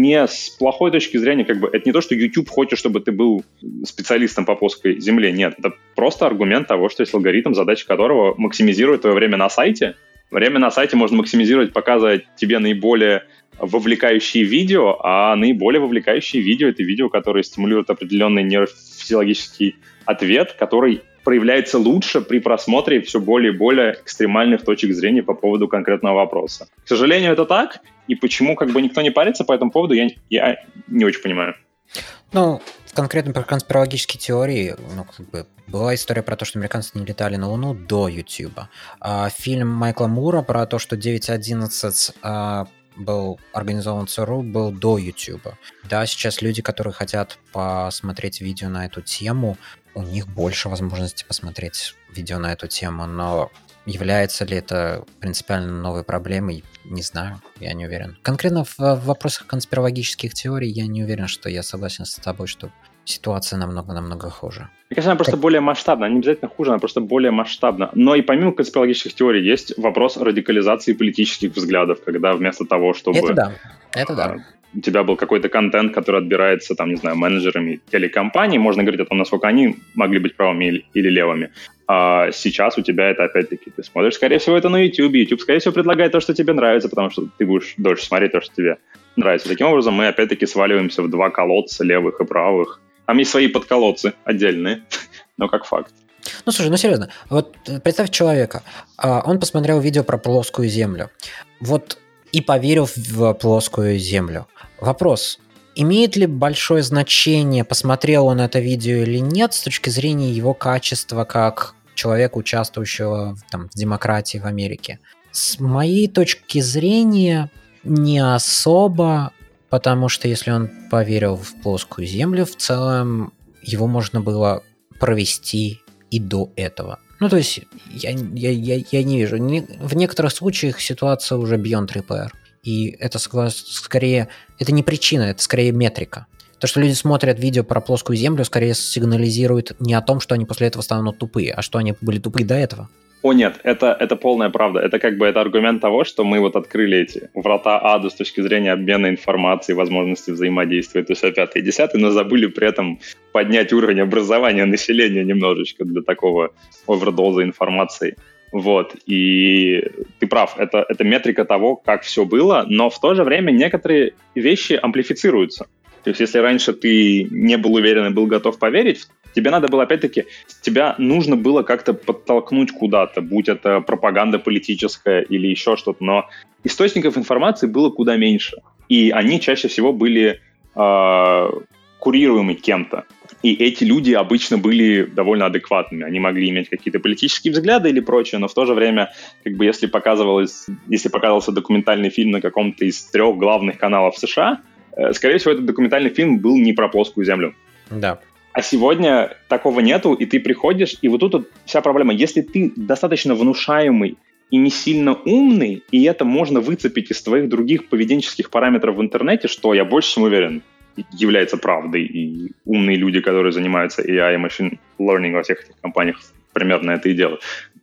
Speaker 2: не с плохой точки зрения, как бы, это не то, что YouTube хочет, чтобы ты был специалистом по плоской земле, нет, это просто аргумент того, что есть алгоритм, задача которого максимизирует твое время на сайте. Время на сайте можно максимизировать, показывать тебе наиболее вовлекающие видео, а наиболее вовлекающие видео — это видео, которые стимулируют определенный нейрофизиологический ответ, который проявляется лучше при просмотре все более и более экстремальных точек зрения по поводу конкретного вопроса. К сожалению, это так, и почему как бы никто не парится по этому поводу, я, я не очень понимаю.
Speaker 1: Ну, конкретно про конспирологические теории, ну, как бы, была история про то, что американцы не летали на Луну до YouTube. А, фильм Майкла Мура про то, что 9.11 был организован ЦРУ, был до YouTube. Да, сейчас люди, которые хотят посмотреть видео на эту тему, у них больше возможностей посмотреть видео на эту тему, но является ли это принципиально новой проблемой, не знаю, я не уверен. Конкретно в, в вопросах конспирологических теорий я не уверен, что я согласен с тобой, что ситуация намного-намного хуже.
Speaker 2: Мне кажется, она просто более масштабна. Она не обязательно хуже, она просто более масштабна. Но и помимо конспирологических теорий есть вопрос радикализации политических взглядов, когда вместо того, чтобы...
Speaker 1: Это да, это да. А,
Speaker 2: у тебя был какой-то контент, который отбирается, там, не знаю, менеджерами телекомпаний, можно говорить о том, насколько они могли быть правыми или левыми. А сейчас у тебя это опять-таки, ты смотришь, скорее всего, это на YouTube. YouTube, скорее всего, предлагает то, что тебе нравится, потому что ты будешь дольше смотреть то, что тебе нравится. Таким образом, мы опять-таки сваливаемся в два колодца, левых и правых, там есть свои подколодцы отдельные, но как факт.
Speaker 1: Ну, слушай, ну серьезно, вот представь человека, а, он посмотрел видео про плоскую землю, вот и поверил в плоскую землю. Вопрос, имеет ли большое значение, посмотрел он это видео или нет, с точки зрения его качества как человека, участвующего там, в демократии в Америке? С моей точки зрения, не особо, потому что если он поверил в плоскую землю, в целом его можно было провести и до этого. Ну, то есть, я, я, я, я не вижу. В некоторых случаях ситуация уже beyond repair. И это скорее, это не причина, это скорее метрика. То, что люди смотрят видео про плоскую землю, скорее сигнализирует не о том, что они после этого станут тупые, а что они были тупые до этого.
Speaker 2: О нет, это, это полная правда. Это как бы это аргумент того, что мы вот открыли эти врата ада с точки зрения обмена информацией, возможности взаимодействия, то есть 5 и 10, но забыли при этом поднять уровень образования населения немножечко для такого овердоза информации. Вот, и ты прав, это, это метрика того, как все было, но в то же время некоторые вещи амплифицируются. То есть если раньше ты не был уверен и был готов поверить, тебе надо было, опять-таки, тебя нужно было как-то подтолкнуть куда-то, будь это пропаганда политическая или еще что-то, но источников информации было куда меньше. И они чаще всего были э, курируемы кем-то. И эти люди обычно были довольно адекватными. Они могли иметь какие-то политические взгляды или прочее, но в то же время, как бы если показывалось, если показывался документальный фильм на каком-то из трех главных каналов США, Э, скорее всего, этот документальный фильм был не про плоскую землю.
Speaker 1: Да.
Speaker 2: А сегодня такого нету, и ты приходишь, и вот тут вот вся проблема. Если ты достаточно внушаемый и не сильно умный, и это можно выцепить из твоих других поведенческих параметров в интернете, что я больше чем уверен, является правдой, и умные люди, которые занимаются AI и machine learning во всех этих компаниях, примерно это и делают.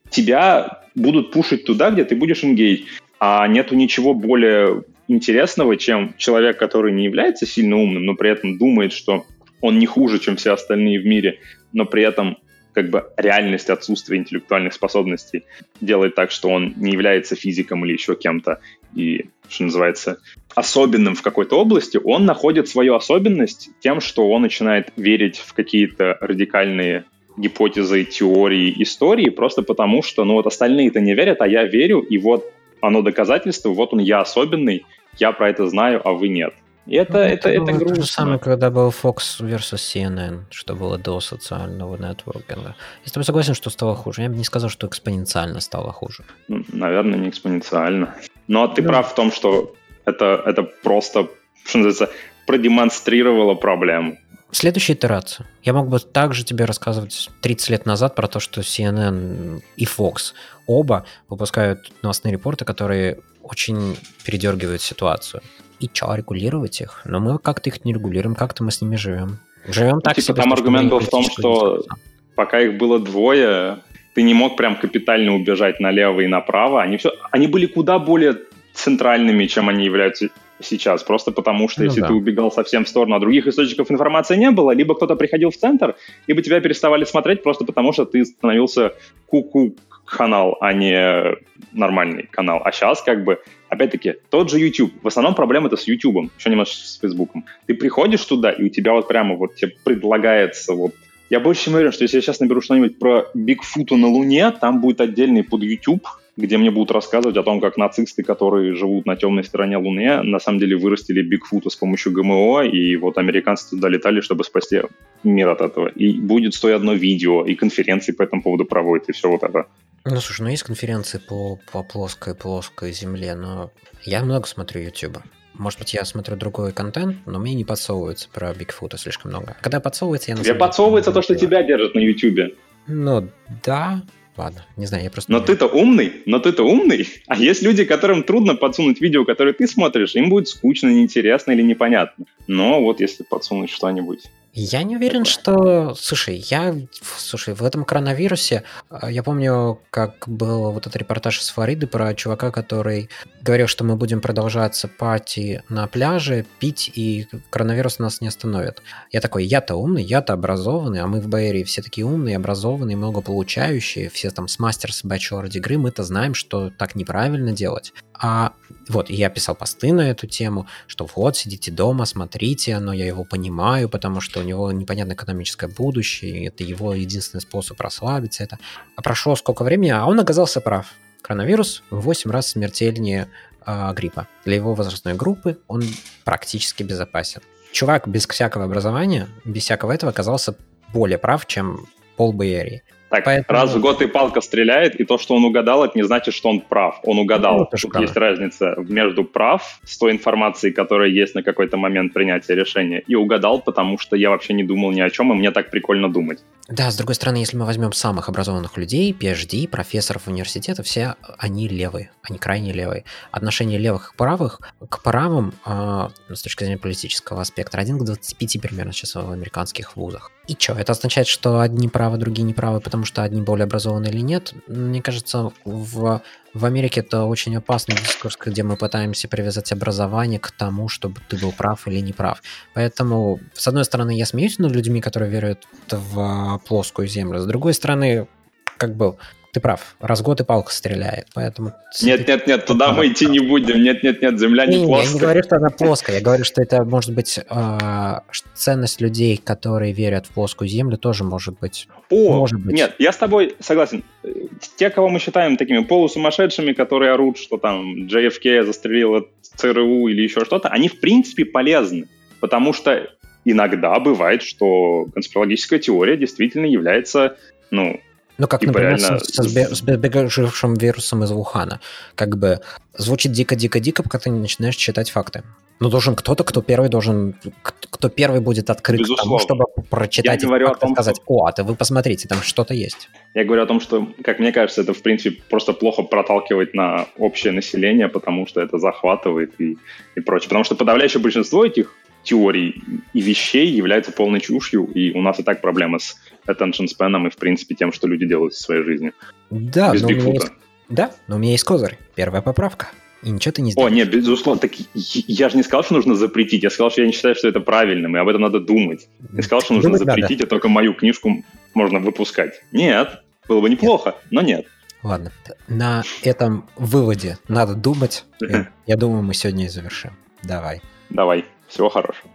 Speaker 2: Тебя будут пушить туда, где ты будешь engage, а нету ничего более интересного, чем человек, который не является сильно умным, но при этом думает, что он не хуже, чем все остальные в мире, но при этом как бы реальность отсутствия интеллектуальных способностей делает так, что он не является физиком или еще кем-то, и, что называется, особенным в какой-то области, он находит свою особенность тем, что он начинает верить в какие-то радикальные гипотезы, теории, истории, просто потому что, ну вот остальные-то не верят, а я верю, и вот оно доказательство, вот он, я особенный, я про это знаю, а вы нет. И это, ну, это, это, это грустно. То же
Speaker 1: самое, когда был Fox versus CNN, что было до социального нетворкинга. Я с тобой согласен, что стало хуже. Я бы не сказал, что экспоненциально стало хуже.
Speaker 2: Ну, наверное, не экспоненциально. Но ты да. прав в том, что это, это просто, что называется, продемонстрировало проблему.
Speaker 1: Следующая итерация. Я мог бы также тебе рассказывать 30 лет назад про то, что CNN и Fox оба выпускают новостные репорты, которые очень передергивают ситуацию. И что, регулировать их? Но мы как-то их не регулируем, как-то мы с ними живем. Живем так
Speaker 2: типа, себе. Там аргумент был в том, что пока их было двое, ты не мог прям капитально убежать налево и направо. Они, все, они были куда более центральными, чем они являются сейчас, просто потому что ну, если да. ты убегал совсем в сторону, а других источников информации не было, либо кто-то приходил в центр, либо тебя переставали смотреть просто потому, что ты становился ку-ку канал, а не нормальный канал. А сейчас как бы, опять-таки, тот же YouTube. В основном проблема это с YouTube, еще немножко с Facebook. Ты приходишь туда, и у тебя вот прямо вот тебе предлагается вот я больше чем уверен, что если я сейчас наберу что-нибудь про Бигфута на Луне, там будет отдельный под YouTube, где мне будут рассказывать о том, как нацисты, которые живут на темной стороне Луны, на самом деле вырастили Бигфута с помощью ГМО, и вот американцы туда летали, чтобы спасти мир от этого. И будет стоять одно видео, и конференции по этому поводу проводят, и все вот это.
Speaker 1: Ну, слушай, ну есть конференции по, по плоской, плоской земле, но я много смотрю YouTube. Может быть, я смотрю другой контент, но мне не подсовывается про Бигфута слишком много. Когда подсовывается, я...
Speaker 2: Тебе подсовывается то, что тебя держат на YouTube.
Speaker 1: Ну, да, Ладно, не знаю, я просто...
Speaker 2: Но ты-то умный, но ты-то умный. А есть люди, которым трудно подсунуть видео, которое ты смотришь, им будет скучно, неинтересно или непонятно. Но вот если подсунуть что-нибудь...
Speaker 1: Я не уверен, что... Слушай, я... Слушай, в этом коронавирусе... А, я помню, как был вот этот репортаж из Флориды про чувака, который говорил, что мы будем продолжаться пати на пляже, пить, и коронавирус нас не остановит. Я такой, я-то умный, я-то образованный, а мы в Бэйре все такие умные, образованные, многополучающие, все там с мастерс, бachelor дегры, мы-то знаем, что так неправильно делать. А вот, я писал посты на эту тему, что вот, сидите дома, смотрите, но я его понимаю, потому что у него непонятное экономическое будущее, это его единственный способ расслабиться. Это... А прошло сколько времени, а он оказался прав. Коронавирус в 8 раз смертельнее э, гриппа. Для его возрастной группы он практически безопасен. Чувак без всякого образования, без всякого этого оказался более прав, чем Пол Бейери.
Speaker 2: Так, Поэтому... раз в год и палка стреляет, и то, что он угадал, это не значит, что он прав. Он угадал. Ну, Тут есть разница между прав с той информацией, которая есть на какой-то момент принятия решения, и угадал, потому что я вообще не думал ни о чем, и мне так прикольно думать.
Speaker 1: Да, с другой стороны, если мы возьмем самых образованных людей, PhD, профессоров университета, все они левые, они крайне левые. Отношение левых к правых, к правым э, с точки зрения политического аспекта, один к 25 примерно сейчас в американских вузах. И что, это означает, что одни правы, другие неправы, потому что одни более образованы или нет? Мне кажется, в в Америке это очень опасный дискурс, где мы пытаемся привязать образование к тому, чтобы ты был прав или не прав. Поэтому, с одной стороны, я смеюсь над людьми, которые веруют в плоскую землю, с другой стороны, как бы ты прав, раз в год и палка стреляет, поэтому...
Speaker 2: Нет, нет, нет, туда мы идти не будем, нет, нет, нет, земля не, не плоская.
Speaker 1: Я не говорю, что она плоская, я говорю, что это может быть э, ценность людей, которые верят в плоскую землю, тоже может быть.
Speaker 2: О,
Speaker 1: может быть.
Speaker 2: нет, я с тобой согласен. Те, кого мы считаем такими полусумасшедшими, которые орут, что там JFK застрелил ЦРУ или еще что-то, они в принципе полезны, потому что иногда бывает, что конспирологическая теория действительно является, ну,
Speaker 1: ну, как, типа например, реально... с, с, с бегавшим вирусом из Вухана. Как бы звучит дико-дико-дико, пока ты не начинаешь читать факты. Но должен кто-то, кто первый должен, кто первый будет открыт Безусловно. к тому, чтобы прочитать Я говорю факты и сказать, что... о, а ты вы посмотрите, там что-то есть.
Speaker 2: Я говорю о том, что, как мне кажется, это, в принципе, просто плохо проталкивать на общее население, потому что это захватывает и, и прочее. Потому что подавляющее большинство этих теорий и вещей является полной чушью, и у нас и так проблема с attention span и, в принципе, тем, что люди делают в своей жизни.
Speaker 1: Да, Без но меня есть... Да, но у меня есть козырь. Первая поправка. И ничего ты не сделаешь.
Speaker 2: О, нет, безусловно. Так я же не сказал, что нужно запретить. Я сказал, что я не считаю, что это правильным, и об этом надо думать. Я сказал, что нужно Думать запретить, надо. и только мою книжку можно выпускать. Нет, было бы неплохо, нет. но нет.
Speaker 1: Ладно, на этом выводе надо думать. Я думаю, мы сегодня и завершим. Давай.
Speaker 2: Давай. Всего хорошего.